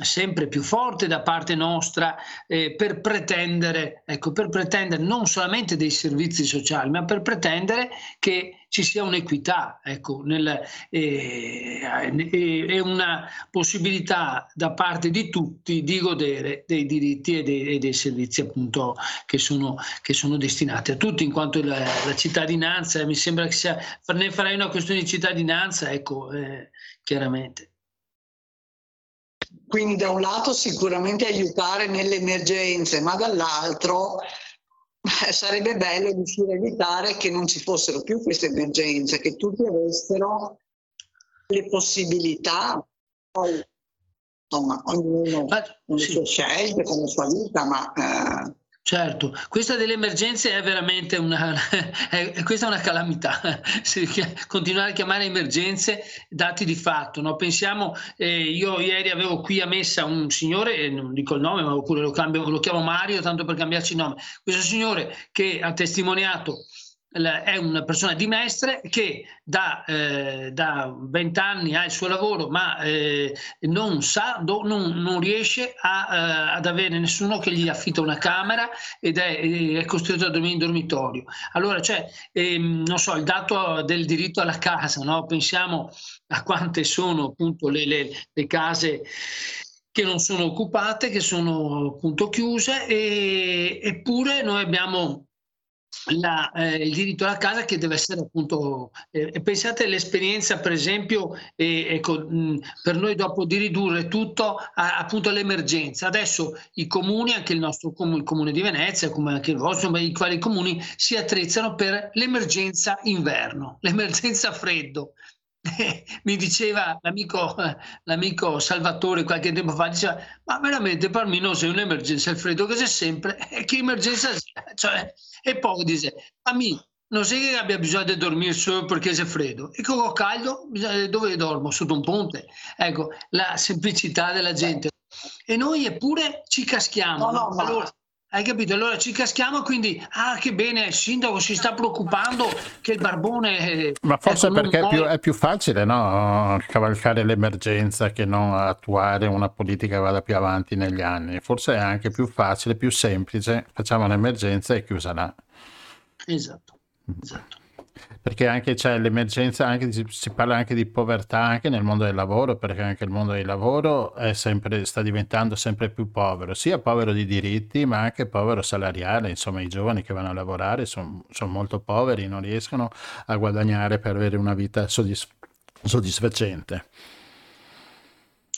sempre più forte da parte nostra eh, per pretendere, ecco, per pretendere non solamente dei servizi sociali, ma per pretendere che ci sia un'equità ecco, nel, eh, e una possibilità da parte di tutti di godere dei diritti e dei, e dei servizi appunto che sono, che sono, destinati a tutti, in quanto la, la cittadinanza, mi sembra che sia, ne farei una questione di cittadinanza, ecco, eh, chiaramente. Quindi da un lato sicuramente aiutare nelle emergenze, ma dall'altro eh, sarebbe bello riuscire a evitare che non ci fossero più queste emergenze, che tutti avessero le possibilità, poi insomma ognuno con le sue scelte, con la sua vita, ma eh, Certo, questa delle emergenze è veramente una, è, è una calamità, continuare a chiamare emergenze dati di fatto. No? Pensiamo, eh, io ieri avevo qui a messa un signore, eh, non dico il nome, ma oppure lo, cambio, lo chiamo Mario, tanto per cambiarci il nome, questo signore che ha testimoniato è una persona di Mestre che da, eh, da 20 anni ha il suo lavoro ma eh, non sa, do, non, non, riesce a, eh, ad avere nessuno che gli affitta una camera ed è, è costretto a dormire in dormitorio. Allora, cioè, ehm, non so, il dato del diritto alla casa, no? pensiamo a quante sono appunto le, le, le case che non sono occupate, che sono appunto chiuse, e, eppure noi abbiamo la, eh, il diritto alla casa che deve essere appunto eh, pensate all'esperienza per esempio eh, ecco, mh, per noi dopo di ridurre tutto a, appunto all'emergenza. Adesso i comuni anche il nostro comune, il comune di Venezia come anche il vostro ma i quali comuni si attrezzano per l'emergenza inverno l'emergenza freddo mi diceva l'amico, l'amico, Salvatore qualche tempo fa, diceva, ma veramente per me non sei un'emergenza, il freddo che c'è sempre, e che emergenza? Cioè, e poi dice, a me non sei che abbia bisogno di dormire solo perché c'è freddo, e con caldo dove dormo? Sotto un ponte. Ecco, la semplicità della gente. E noi eppure ci caschiamo. No, no, allora, hai capito? Allora ci caschiamo quindi, ah che bene, il sindaco si sta preoccupando che il barbone... Eh, Ma forse ecco, perché è più, è più, facile no? cavalcare l'emergenza che non attuare una politica che vada più avanti negli anni. Forse è anche più facile, più semplice, facciamo un'emergenza e chiusa là. Esatto, esatto perché anche c'è l'emergenza, anche, si parla anche di povertà anche nel mondo del lavoro, perché anche il mondo del lavoro sempre, sta diventando sempre più povero, sia povero di diritti ma anche povero salariale, insomma i giovani che vanno a lavorare sono son molto poveri, non riescono a guadagnare per avere una vita soddisf- soddisfacente.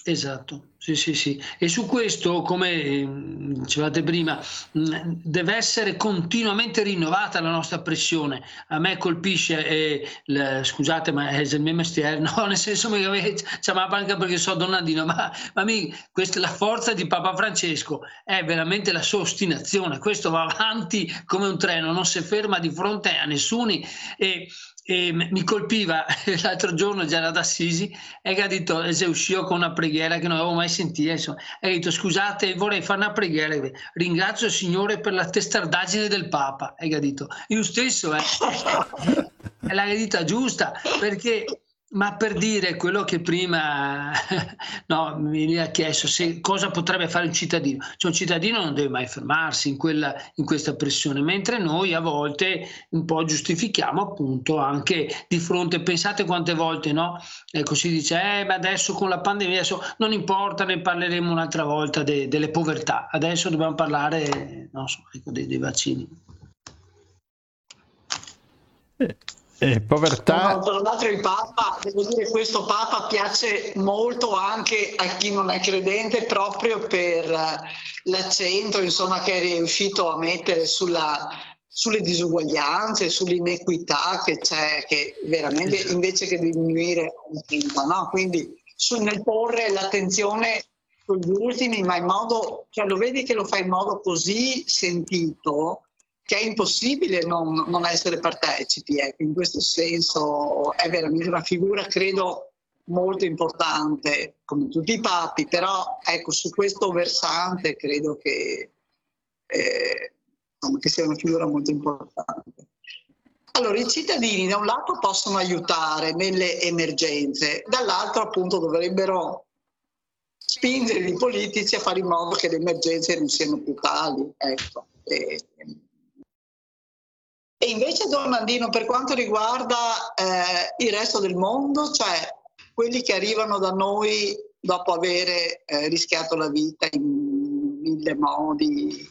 Esatto. Sì, sì, sì. E su questo, come ehm, dicevate prima, deve essere continuamente rinnovata la nostra pressione. A me colpisce, eh, il, scusate, ma è il mio mestiere, no, nel senso che chiamava anche perché so Donandino, ma, ma mi, questa, la forza di Papa Francesco è veramente la sua ostinazione. Questo va avanti come un treno, non si ferma di fronte a nessuno. E, e mi colpiva l'altro giorno già ad Assisi e che ha detto e se uscì con una preghiera che non avevo mai sentito insomma, e ha detto scusate vorrei fare una preghiera ringrazio il Signore per la testardaggine del Papa e ha detto io stesso eh. è la verità giusta perché ma per dire quello che prima no, mi ha chiesto, cosa potrebbe fare un cittadino? Cioè, un cittadino non deve mai fermarsi in, quella, in questa pressione, mentre noi a volte un po' giustifichiamo appunto anche di fronte, pensate quante volte no? Ecco, si dice, eh, ma adesso con la pandemia, adesso non importa, ne parleremo un'altra volta de, delle povertà, adesso dobbiamo parlare non so, ecco, dei, dei vaccini. Eh. Eh, povertà. No, tra l'altro il Papa, devo dire, questo Papa piace molto anche a chi non è credente proprio per l'accento insomma, che è riuscito a mettere sulla, sulle disuguaglianze, sull'inequità che c'è, che veramente invece che diminuire aumenta. No? Quindi su, nel porre l'attenzione sugli ultimi, ma in modo, cioè lo vedi che lo fa in modo così sentito che è impossibile non, non essere partecipi. Ecco. In questo senso è veramente una figura, credo, molto importante, come tutti i papi, però ecco, su questo versante credo che, eh, che sia una figura molto importante. Allora, i cittadini da un lato possono aiutare nelle emergenze, dall'altro appunto dovrebbero spingere i politici a fare in modo che le emergenze non siano più tali. Ecco. E, e invece, Domandino, per quanto riguarda eh, il resto del mondo, cioè quelli che arrivano da noi dopo aver eh, rischiato la vita in mille modi,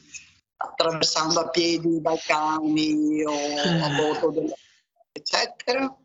attraversando a piedi i Balcani o a bordo della eccetera.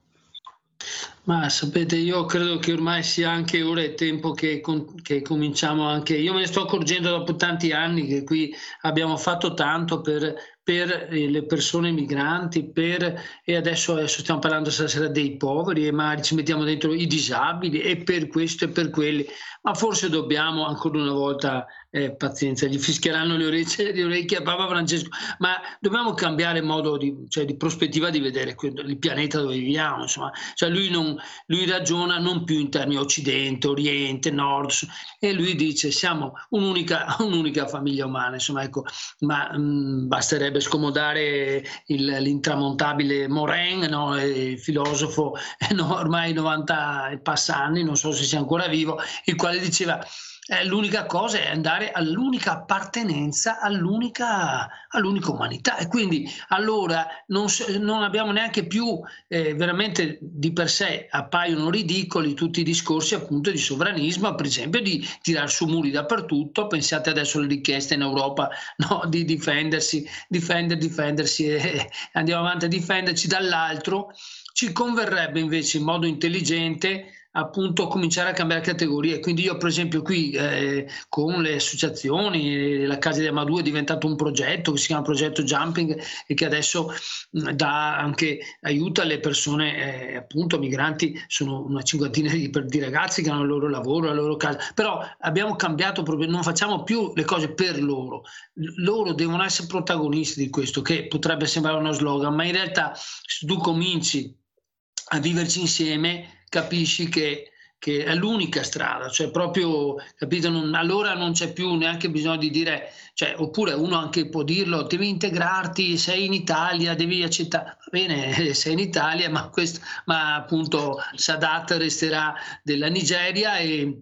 Ma sapete, io credo che ormai sia anche ora il tempo che, che, cominciamo anche. Io me ne sto accorgendo dopo tanti anni che qui abbiamo fatto tanto per per eh, le persone migranti, per, e adesso, adesso, stiamo parlando stasera dei poveri magari ci mettiamo dentro i disabili e per questo e per quelli, ma forse dobbiamo ancora una volta eh, pazienza, gli fischieranno le orecchie, le orecchie a Papa Francesco, ma dobbiamo cambiare modo di, cioè, di prospettiva di vedere il pianeta dove viviamo, insomma. Cioè lui, non, lui ragiona non più in termini occidente, oriente, nord, e lui dice siamo un'unica, un'unica famiglia umana, insomma, ecco, ma mh, mm, basterebbe scomodare il, l'intramontabile Morin, no, il filosofo no, ormai 90 e passa anni, non so se sia ancora vivo, il quale diceva eh, l'unica cosa è andare all'unica appartenenza all'unica, all'unica umanità. E quindi allora non, non abbiamo neanche più eh, veramente di per sé appaiono ridicoli tutti i discorsi appunto di sovranismo per esempio di tirar su muri dappertutto. Pensate adesso alle richieste in Europa no, di difendersi difender, difendersi e andiamo avanti a difenderci dall'altro. Ci converrebbe invece in modo intelligente appunto cominciare a cambiare categorie. Quindi io per esempio qui eh, con le associazioni, la Casa di Amadou è diventato un progetto che si chiama Progetto Jumping e che adesso mh, dà anche aiuto alle persone eh, appunto migranti, sono una cinquantina di, di, ragazzi che hanno il loro lavoro, la loro casa, però abbiamo cambiato proprio, non facciamo più le cose per loro, loro devono essere protagonisti di questo che potrebbe sembrare uno slogan, ma in realtà se tu cominci a viverci insieme capisci che, che è l'unica strada, cioè proprio, capito, non, allora non c'è più neanche bisogno di dire, cioè, oppure uno anche può dirlo, devi integrarti, sei in Italia, devi accettare, va bene, sei in Italia, ma, questo, ma appunto Sadat resterà della Nigeria e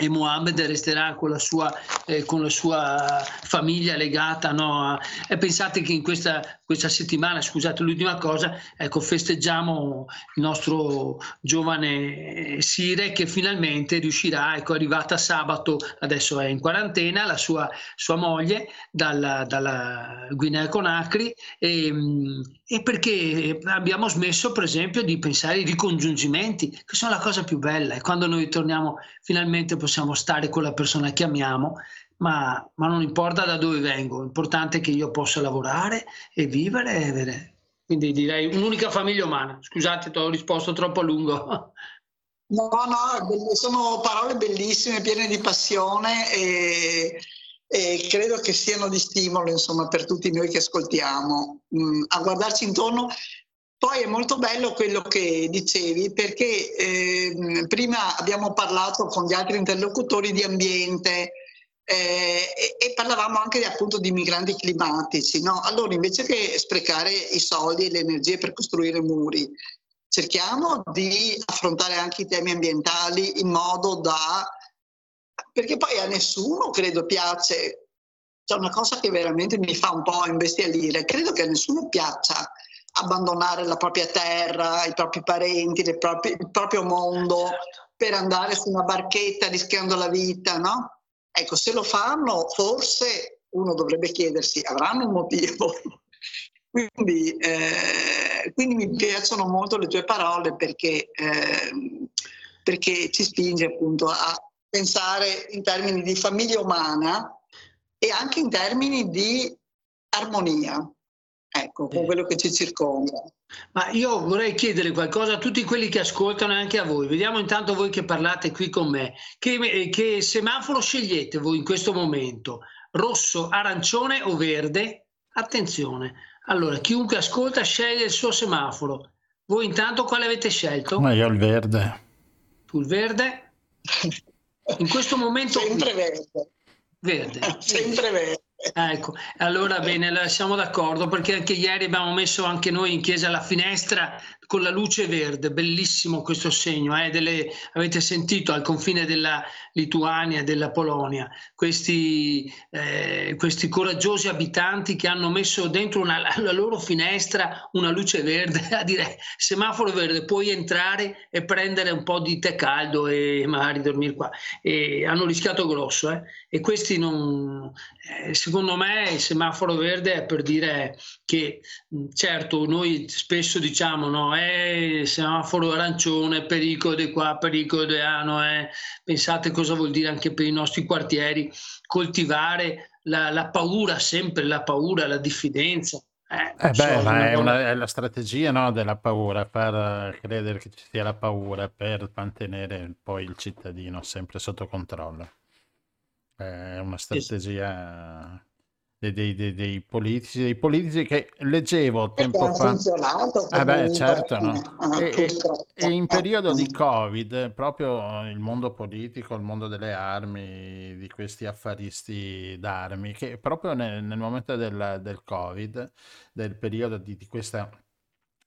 e Mohammed resterà con la sua, eh, con la sua famiglia legata. No? E pensate che in questa, questa, settimana, scusate l'ultima cosa, ecco, festeggiamo il nostro giovane Sire che finalmente riuscirà, ecco, è arrivata sabato, adesso è in quarantena, la sua, sua moglie dalla, dalla Guinea Conakry e, e perché abbiamo smesso per esempio di pensare ai ricongiungimenti, che sono la cosa più bella e quando noi torniamo finalmente possiamo stare con la persona che amiamo, ma, ma non importa da dove vengo, l'importante è che io possa lavorare e vivere e avere. Quindi direi un'unica famiglia umana. Scusate, ti ho risposto troppo a lungo. No, no, sono parole bellissime, piene di passione e, e credo che siano di stimolo insomma, per tutti noi che ascoltiamo mm, a guardarci intorno poi è molto bello quello che dicevi perché eh, prima abbiamo parlato con gli altri interlocutori di ambiente eh, e, e, parlavamo anche appunto di migranti climatici. No? Allora invece che sprecare i soldi e le energie per costruire muri, cerchiamo di affrontare anche i temi ambientali in modo da... perché poi a nessuno credo piace, c'è una cosa che veramente mi fa un po' imbestialire, credo che a nessuno piaccia abbandonare la propria terra, i propri parenti, proprie, il proprio mondo certo. per andare su una barchetta rischiando la vita, no? Ecco, se lo fanno, forse uno dovrebbe chiedersi, avranno un motivo? quindi, eh, quindi, mi piacciono molto le tue parole perché, eh, perché ci spinge appunto a pensare in termini di famiglia umana e anche in termini di armonia ecco, con quello che ci circonda. Ma io vorrei chiedere qualcosa a tutti quelli che ascoltano e anche a voi. Vediamo intanto voi che parlate qui con me. Che, che semaforo scegliete voi in questo momento? Rosso, arancione o verde? Attenzione. Allora, chiunque ascolta sceglie il suo semaforo. Voi intanto quale avete scelto? Ma io il verde. Tu il verde? In questo momento... Sempre verde. Verde. Sempre verde. Ecco, allora bene, siamo d'accordo perché anche ieri abbiamo messo anche noi in chiesa la finestra con la luce verde, bellissimo questo segno, eh, delle, avete sentito al confine della Lituania e della Polonia, questi, eh, questi, coraggiosi abitanti che hanno messo dentro una, la loro finestra una luce verde, a dire semaforo verde, puoi entrare e prendere un po' di tè caldo e magari dormire qua. E hanno rischiato grosso eh? e questi non, eh, secondo me il semaforo verde è per dire che certo noi spesso diciamo no, eh, semaforo arancione, pericolo di qua, pericolo di là, no, eh. pensate cosa vuol dire anche per i nostri quartieri coltivare la, la paura, sempre la paura, la diffidenza. Eh, eh beh, so, ma è, una, è, la strategia no, della paura, far credere che ci sia la paura per mantenere poi il cittadino sempre sotto controllo. è una strategia dei, dei, dei, dei politici, dei politici che leggevo tempo fa. Eh beh, certo, no? E, e, in periodo di Covid, proprio il mondo politico, il mondo delle armi, di questi affaristi d'armi, che proprio nel, nel momento del, del, Covid, del periodo di, di questa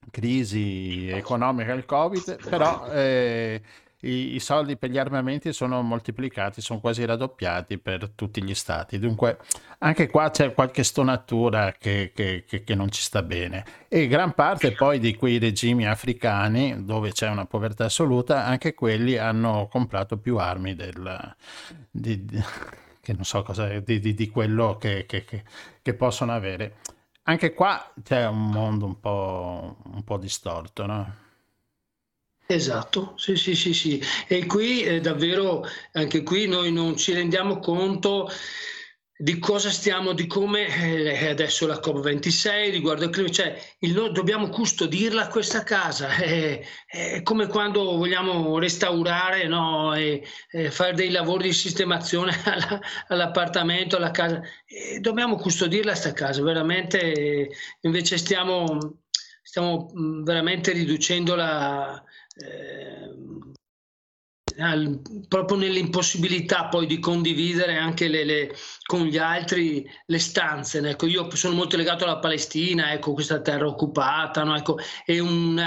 crisi economica del Covid, però eh, i, i, soldi per gli armamenti sono moltiplicati, sono quasi raddoppiati per tutti gli stati. Dunque, anche qua c'è qualche stonatura che, che, che, che non ci sta bene. E gran parte poi di quei regimi africani dove c'è una povertà assoluta, anche quelli hanno comprato più armi del, di, di, che non so cosa, di, di quello che, che possono avere. Anche qua c'è un mondo un po', un po distorto, no? Esatto, sì, sì, sì, sì. E qui eh, davvero, anche qui noi non ci rendiamo conto di cosa stiamo, di come eh, adesso la COP26 riguardo il clima, cioè il, noi dobbiamo custodirla questa casa, è, è, come quando vogliamo restaurare no, e, e, fare dei lavori di sistemazione alla, all'appartamento, alla casa, e dobbiamo custodirla questa casa, veramente invece stiamo, stiamo veramente riducendo la eh, proprio nell'impossibilità poi di condividere anche le, le, con gli altri le stanze. Ecco, io sono molto legato alla Palestina, ecco, questa terra occupata, no? ecco, e un,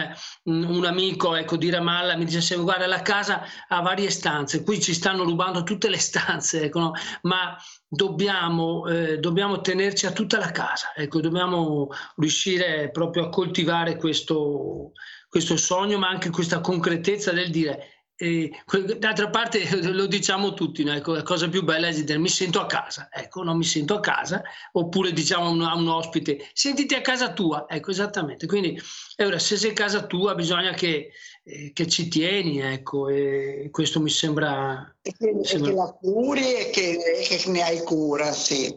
un, un amico ecco, di Ramallah mi dice, guarda, la casa ha varie stanze, qui ci stanno rubando tutte le stanze, ecco, no? ma dobbiamo, eh, dobbiamo tenerci a tutta la casa, ecco, dobbiamo riuscire proprio a coltivare questo, questo sogno, ma anche questa concretezza del dire e d'altra parte lo diciamo tutti, no? ecco, la cosa più bella è dire mi sento a casa, ecco, non mi sento a casa, oppure diciamo a un, a un ospite, sentiti a casa tua, ecco, esattamente. Quindi, ora, se sei a casa tua bisogna che, eh, che ci tieni, ecco, e questo mi sembra... E che, sembra... che la curi e che, che, ne hai cura, sì.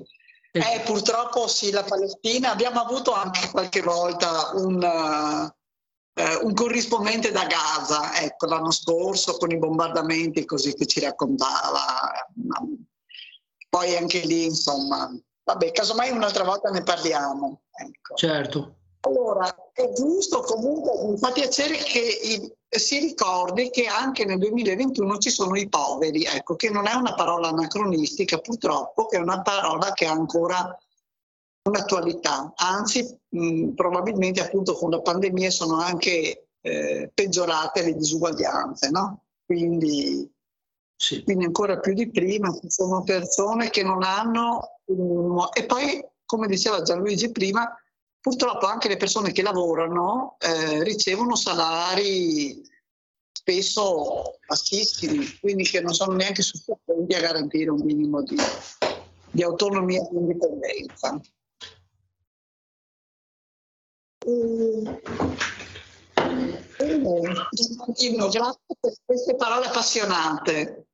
Eh, purtroppo sì, la Palestina, abbiamo avuto anche qualche volta un eh, un corrispondente da Gaza, ecco, l'anno scorso con i bombardamenti così che ci raccontava. Poi anche lì, insomma, vabbè, casomai un'altra volta ne parliamo. Ecco. Certo. Allora, è giusto comunque, mi fa piacere che i, si ricordi che anche nel 2021 ci sono i poveri, ecco, che non è una parola anacronistica purtroppo, che è una parola che ha ancora un'attualità, anzi mh, probabilmente appunto con la pandemia sono anche eh, peggiorate le disuguaglianze, no? Quindi, sì. quindi ancora più di prima ci sono persone che non hanno un... e poi come diceva Gianluigi prima, purtroppo anche le persone che lavorano eh, ricevono salari spesso bassissimi, quindi che non sono neanche sufficienti a garantire un minimo di, di autonomia e Grazie per queste parole appassionate.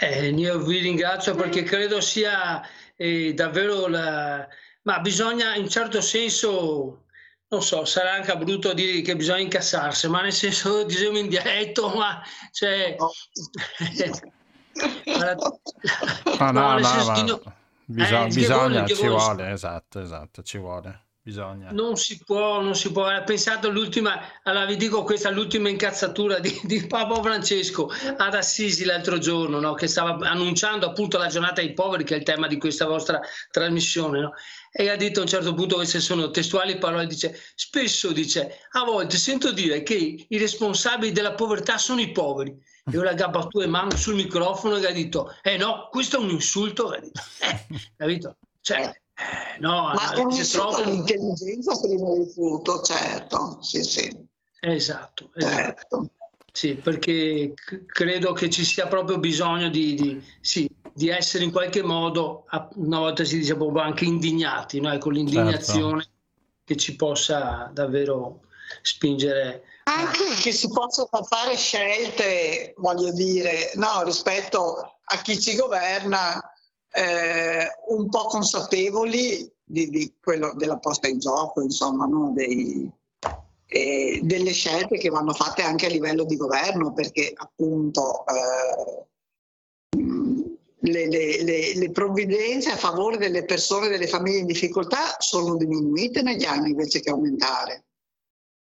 Eh, io vi ringrazio perché credo sia eh, davvero la... ma bisogna in certo senso non so, sarà anche brutto dire che bisogna incassarsi, ma nel senso diciamo in dialetto, ma cioè... No. no, no, no, no, bisogna, eh, bisogna ci vuole, esatto, esatto, ci vuole bisogna. Non si può, non si può. Ho pensato all'ultima, allora vi dico questa, l'ultima incazzatura di, di Papa Francesco ad Assisi l'altro giorno, no? che stava annunciando appunto la giornata dei poveri, che è il tema di questa vostra trasmissione. No? E ha detto a un certo punto, queste sono testuali parole, dice, spesso dice, a volte sento dire che i responsabili della povertà sono i poveri. E ora gabba tu e mano sul microfono e ha detto, eh no, questo è un insulto. Eh, capito? Cioè, eh, no, Ma è un troppo... l'intelligenza prima di tutto, certo, sì, sì. Esatto, esatto. Certo. Sì, perché c- credo che ci sia proprio bisogno di, di, sì, di, essere in qualche modo, una volta si dice proprio anche indignati, no? con l'indignazione certo. che ci possa davvero spingere. Anche che si possano fare scelte, voglio dire, no, rispetto a chi ci governa, eh, un po' consapevoli di, di, quello della posta in gioco, insomma, no? Dei, eh, delle scelte che vanno fatte anche a livello di governo, perché appunto eh, le, le, le, le, provvidenze a favore delle persone, delle famiglie in difficoltà sono diminuite negli anni invece che aumentare.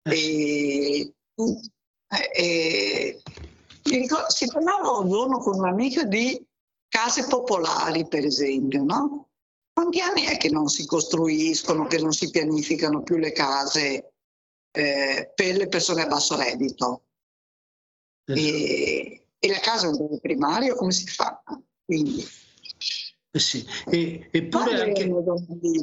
E, e, si parlava un giorno con un amico di case popolari, per esempio, no? Quanti anni è che non si costruiscono, che non si pianificano più le case eh, per le persone a basso reddito? E, e la casa è un bene primario, come si fa? Quindi sì, e, eppure anche,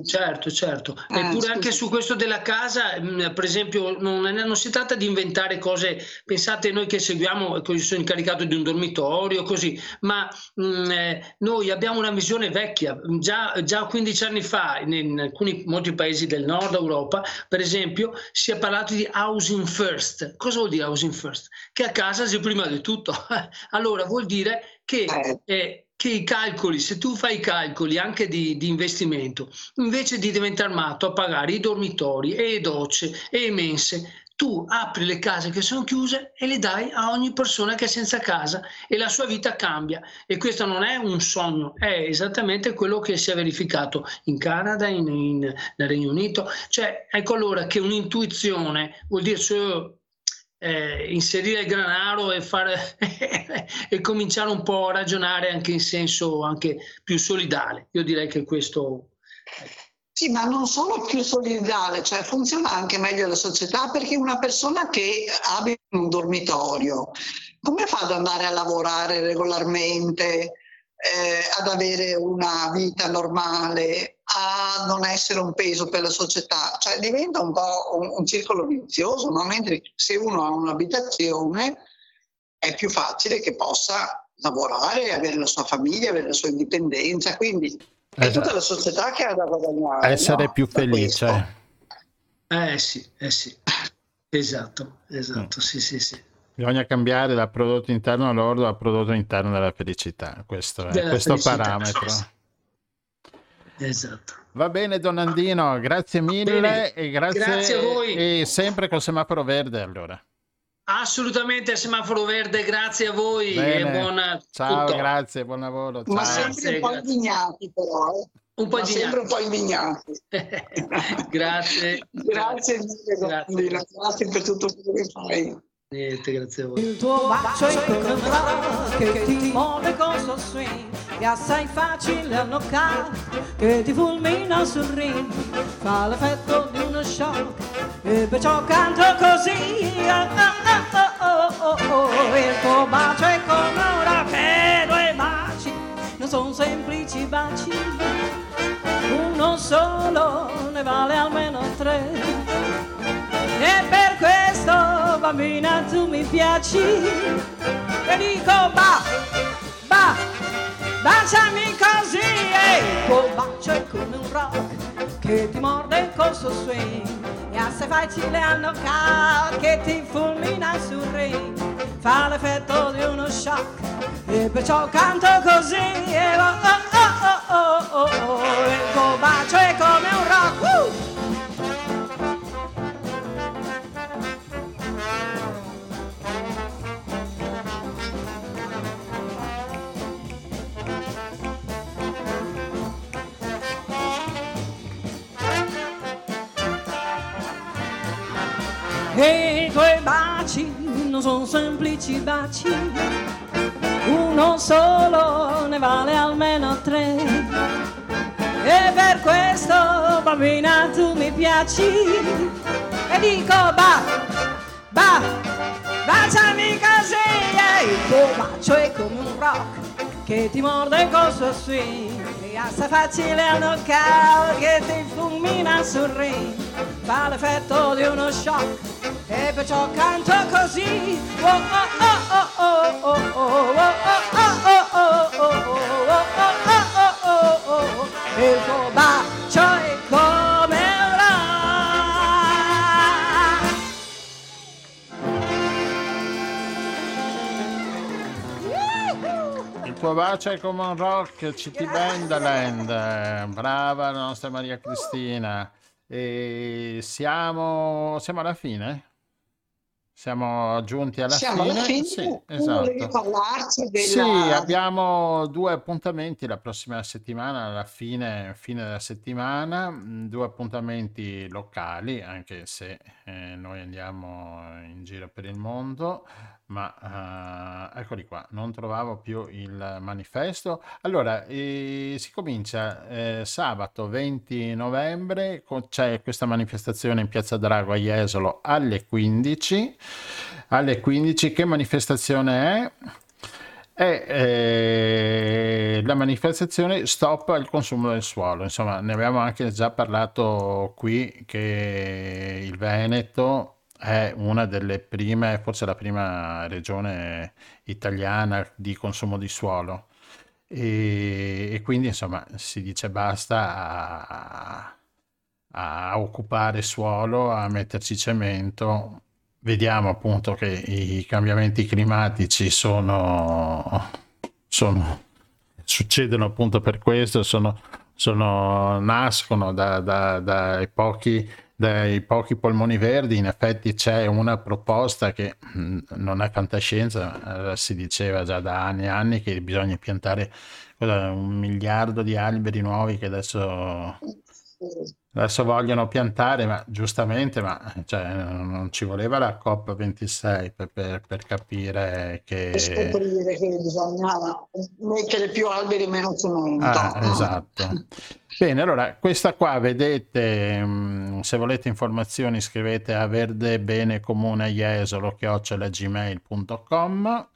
certo, certo. Ah, eppure anche su questo della casa, mm, per esempio, non, non, si tratta di inventare cose, pensate noi che seguiamo, così sono incaricato di un dormitorio, così, ma mh, mm, eh, noi abbiamo una visione vecchia, già, già 15 anni fa in, in, alcuni molti paesi del nord Europa, per esempio, si è parlato di housing first. Cosa vuol dire housing first? Che a casa sia prima di tutto. allora vuol dire che... Eh, eh che i calcoli, se tu fai i calcoli anche di, di, investimento, invece di diventare matto a pagare i dormitori e le docce e le mense, tu apri le case che sono chiuse e le dai a ogni persona che è senza casa e la sua vita cambia. E questo non è un sogno, è esattamente quello che si è verificato in Canada, in, in, nel Regno Unito. Cioè, ecco allora che un'intuizione vuol dire solo eh, inserire il granaro e, fare e cominciare un po' a ragionare anche in senso anche più solidale. Io direi che questo... Sì, ma non solo più solidale, cioè funziona anche meglio la società perché una persona che abita in un dormitorio, come fa ad andare a lavorare regolarmente, eh, ad avere una vita normale, a non essere un peso per la società, cioè diventa un po' un, un circolo vizioso, no? mentre se uno ha un'abitazione è più facile che possa lavorare, avere la sua famiglia, avere la sua indipendenza, quindi è esatto. tutta la società che ha da guadagnare. Essere no? più felice. Eh sì, eh sì, esatto, esatto, mm. sì, sì, sì. Bisogna cambiare da prodotto interno lordo a prodotto interno della felicità, questo è questo felicità. parametro. Esatto. Va bene Donandino, grazie mille e grazie, grazie a voi. E sempre col semaforo verde allora. Assolutamente semaforo verde, grazie a voi bene. e buona Ciao, tutto. grazie, buon lavoro. Ciao. Ma sempre un po' indignati però. Eh. Un po' sempre un po' indignati. grazie. grazie mille, grazie. grazie per tutto quello che fai. Niente, grazie a voi. Il tuo bacio è come un rock che ti muove con suo swing È assai facile a knockare che ti fulmina sul ring Fa l'effetto di uno shock e perciò canto così. Oh, oh, oh, oh, Il tuo bacio è come un rock e due baci non sono semplici baci. Uno solo ne vale almeno tre bambina tu mi piaci e dico ba, ba, baciami così e tuo bacio è come un rock che ti morde col suo swing e assai facile a knockout che ti fulmina sul ring fa l'effetto di uno shock e perciò canto così e oh oh oh oh oh oh, oh. il tuo bacio è come un rock uh! E i tuoi baci non sono semplici baci, uno solo ne vale almeno tre. E per questo, bambina, tu mi piaci. E dico ba, ba, baciami così. E il tuo bacio è come un rock che ti morde col suo swing. E assai facile a knockout che ti fulmina sul ring. Fa l'effetto di uno shock e perciò canto così oh oh oh oh oh oh oh oh il tuo bacio è come il tuo bacio è come un rock City Bandaland brava la nostra Maria Cristina. E siamo, siamo alla fine? Siamo giunti alla Siamo alla fine. fine, Sì, tu volevi esatto. parlarci Sì, della... abbiamo due appuntamenti la prossima settimana, alla fine, fine della settimana, mh, due appuntamenti locali, anche se eh, noi andiamo in giro per il mondo, ma eh, eccoli qua, non trovavo più il manifesto. Allora, eh, si comincia eh, sabato 20 novembre, con- c'è questa manifestazione in Piazza Drago a Jesolo alle 15. Alle 15, che manifestazione è? È eh, la manifestazione Stop al consumo del suolo. Insomma, ne abbiamo anche già parlato qui che il Veneto è una delle prime, forse la prima regione italiana di consumo di suolo. E, e quindi, insomma, si dice basta a, a occupare suolo, a metterci cemento. Vediamo appunto che i cambiamenti climatici sono, sono succedono appunto per questo, sono, sono- nascono da- da- dai, pochi, dai pochi polmoni verdi. In effetti c'è una proposta che mh, non è fantascienza, eh, si diceva già da anni e anni che bisogna piantare un miliardo di alberi nuovi che adesso Adesso vogliono piantare, ma giustamente, ma cioè, non ci voleva la COP26 per, per- per capire per che... scoprire che bisogna mettere più alberi meno cemento. Ah, esatto. Bene, allora, questa qua vedete, mh, se volete informazioni scrivete a verdebenecomune gmail.com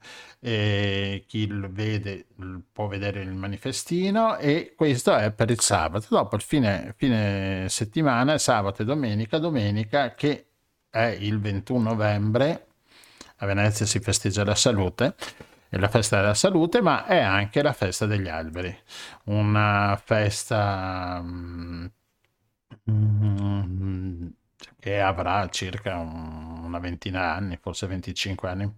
e chi vede può vedere il manifestino e questo è per il sabato. Dopo il fine, fine settimana, sabato e domenica, domenica che è il 21 novembre, a Venezia si festeggia la salute, è la festa della salute, ma è anche la festa degli alberi, una festa mm, mm, che avrà circa un- una ventina d'anni, forse 25 anni,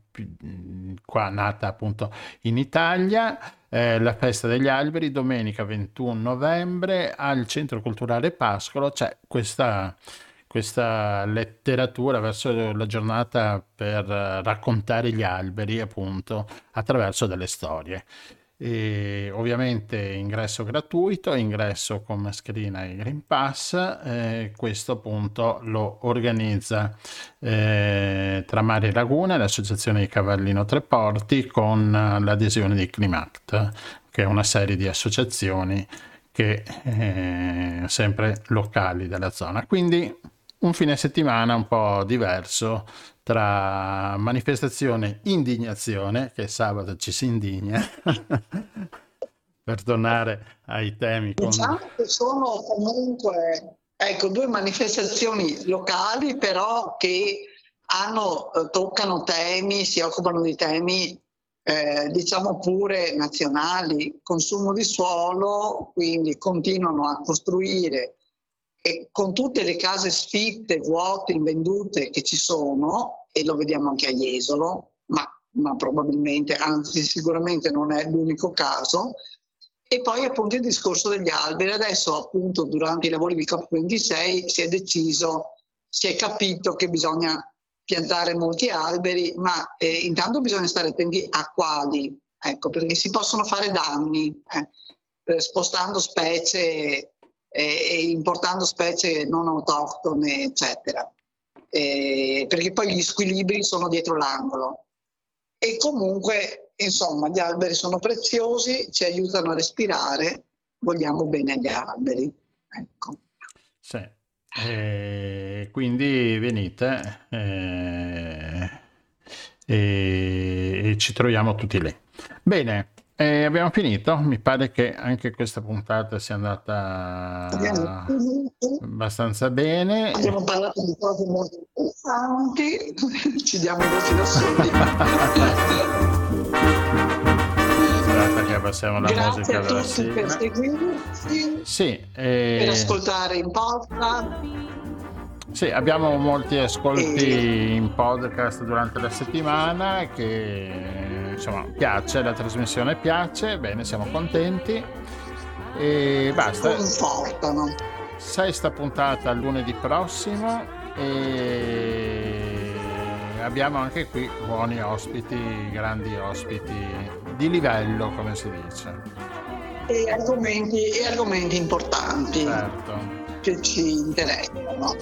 qua nata appunto in Italia. Eh, la festa degli alberi, domenica 21 novembre al Centro Culturale Pascolo c'è questa, questa letteratura verso la giornata per eh, raccontare gli alberi, appunto, attraverso delle storie. E ovviamente ingresso gratuito, ingresso con mascherina e Green Pass, eh, questo appunto lo organizza eh, Tramare Laguna, l'associazione di Cavallino Treporti con eh, l'adesione di Climact, che è una serie di associazioni che eh, sempre locali della zona. Quindi un fine settimana un po' diverso tra manifestazione indignazione, che sabato ci si indigna, per tornare ai temi. Diciamo che sono comunque ecco, due manifestazioni locali, però che hanno, eh, toccano temi, si occupano di temi, eh, diciamo pure nazionali, consumo di suolo, quindi continuano a costruire e con tutte le case sfitte, vuote, invendute che ci sono, e lo vediamo anche a Jesolo, ma, ma probabilmente, anzi sicuramente non è l'unico caso, e poi appunto il discorso degli alberi. Adesso appunto durante i lavori di COP26 si è deciso, si è capito che bisogna piantare molti alberi, ma eh, intanto bisogna stare attenti a quali, ecco, perché si possono fare danni eh, eh, spostando specie eh, importando specie non autoctone, eccetera. Eh, perché poi gli squilibri sono dietro l'angolo. E comunque, insomma, gli alberi sono preziosi, ci aiutano a respirare, vogliamo bene agli alberi. Ecco. Sì. E quindi venite eh, e ci troviamo tutti lì. Bene, eh, abbiamo finito. Mi pare che anche questa puntata sia andata abbastanza bene. abbiamo parlato di cose molto interessanti, ci diamo i voti da soli. Aspetta che passiamo Grazie musica a della tutti per sigla. seguirci, Sì, per eh, ascoltare in podcast. Sì, abbiamo molti ascolti in podcast durante la settimana che insomma piace, la trasmissione piace, bene, siamo contenti e basta. Confortano. Sesta puntata lunedì prossimo e abbiamo anche qui buoni ospiti, grandi ospiti di livello come si dice. E argomenti, e argomenti importanti. Certo che ci interessano.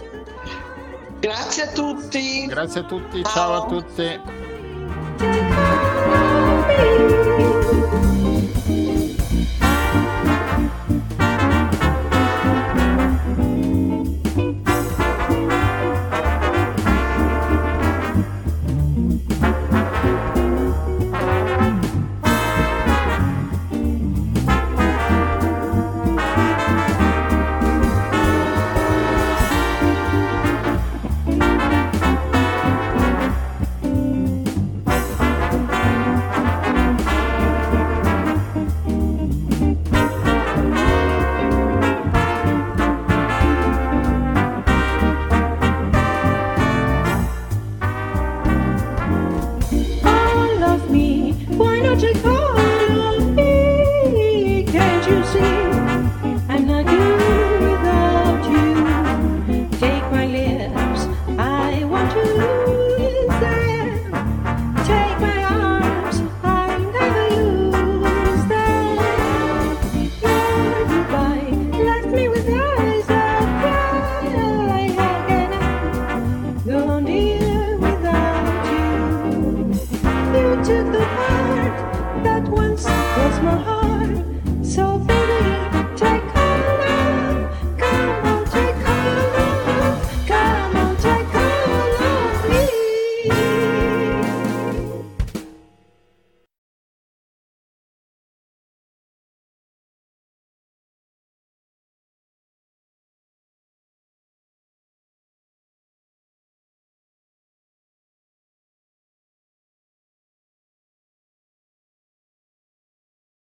Grazie a tutti. Grazie a tutti, ciao, ciao a tutti.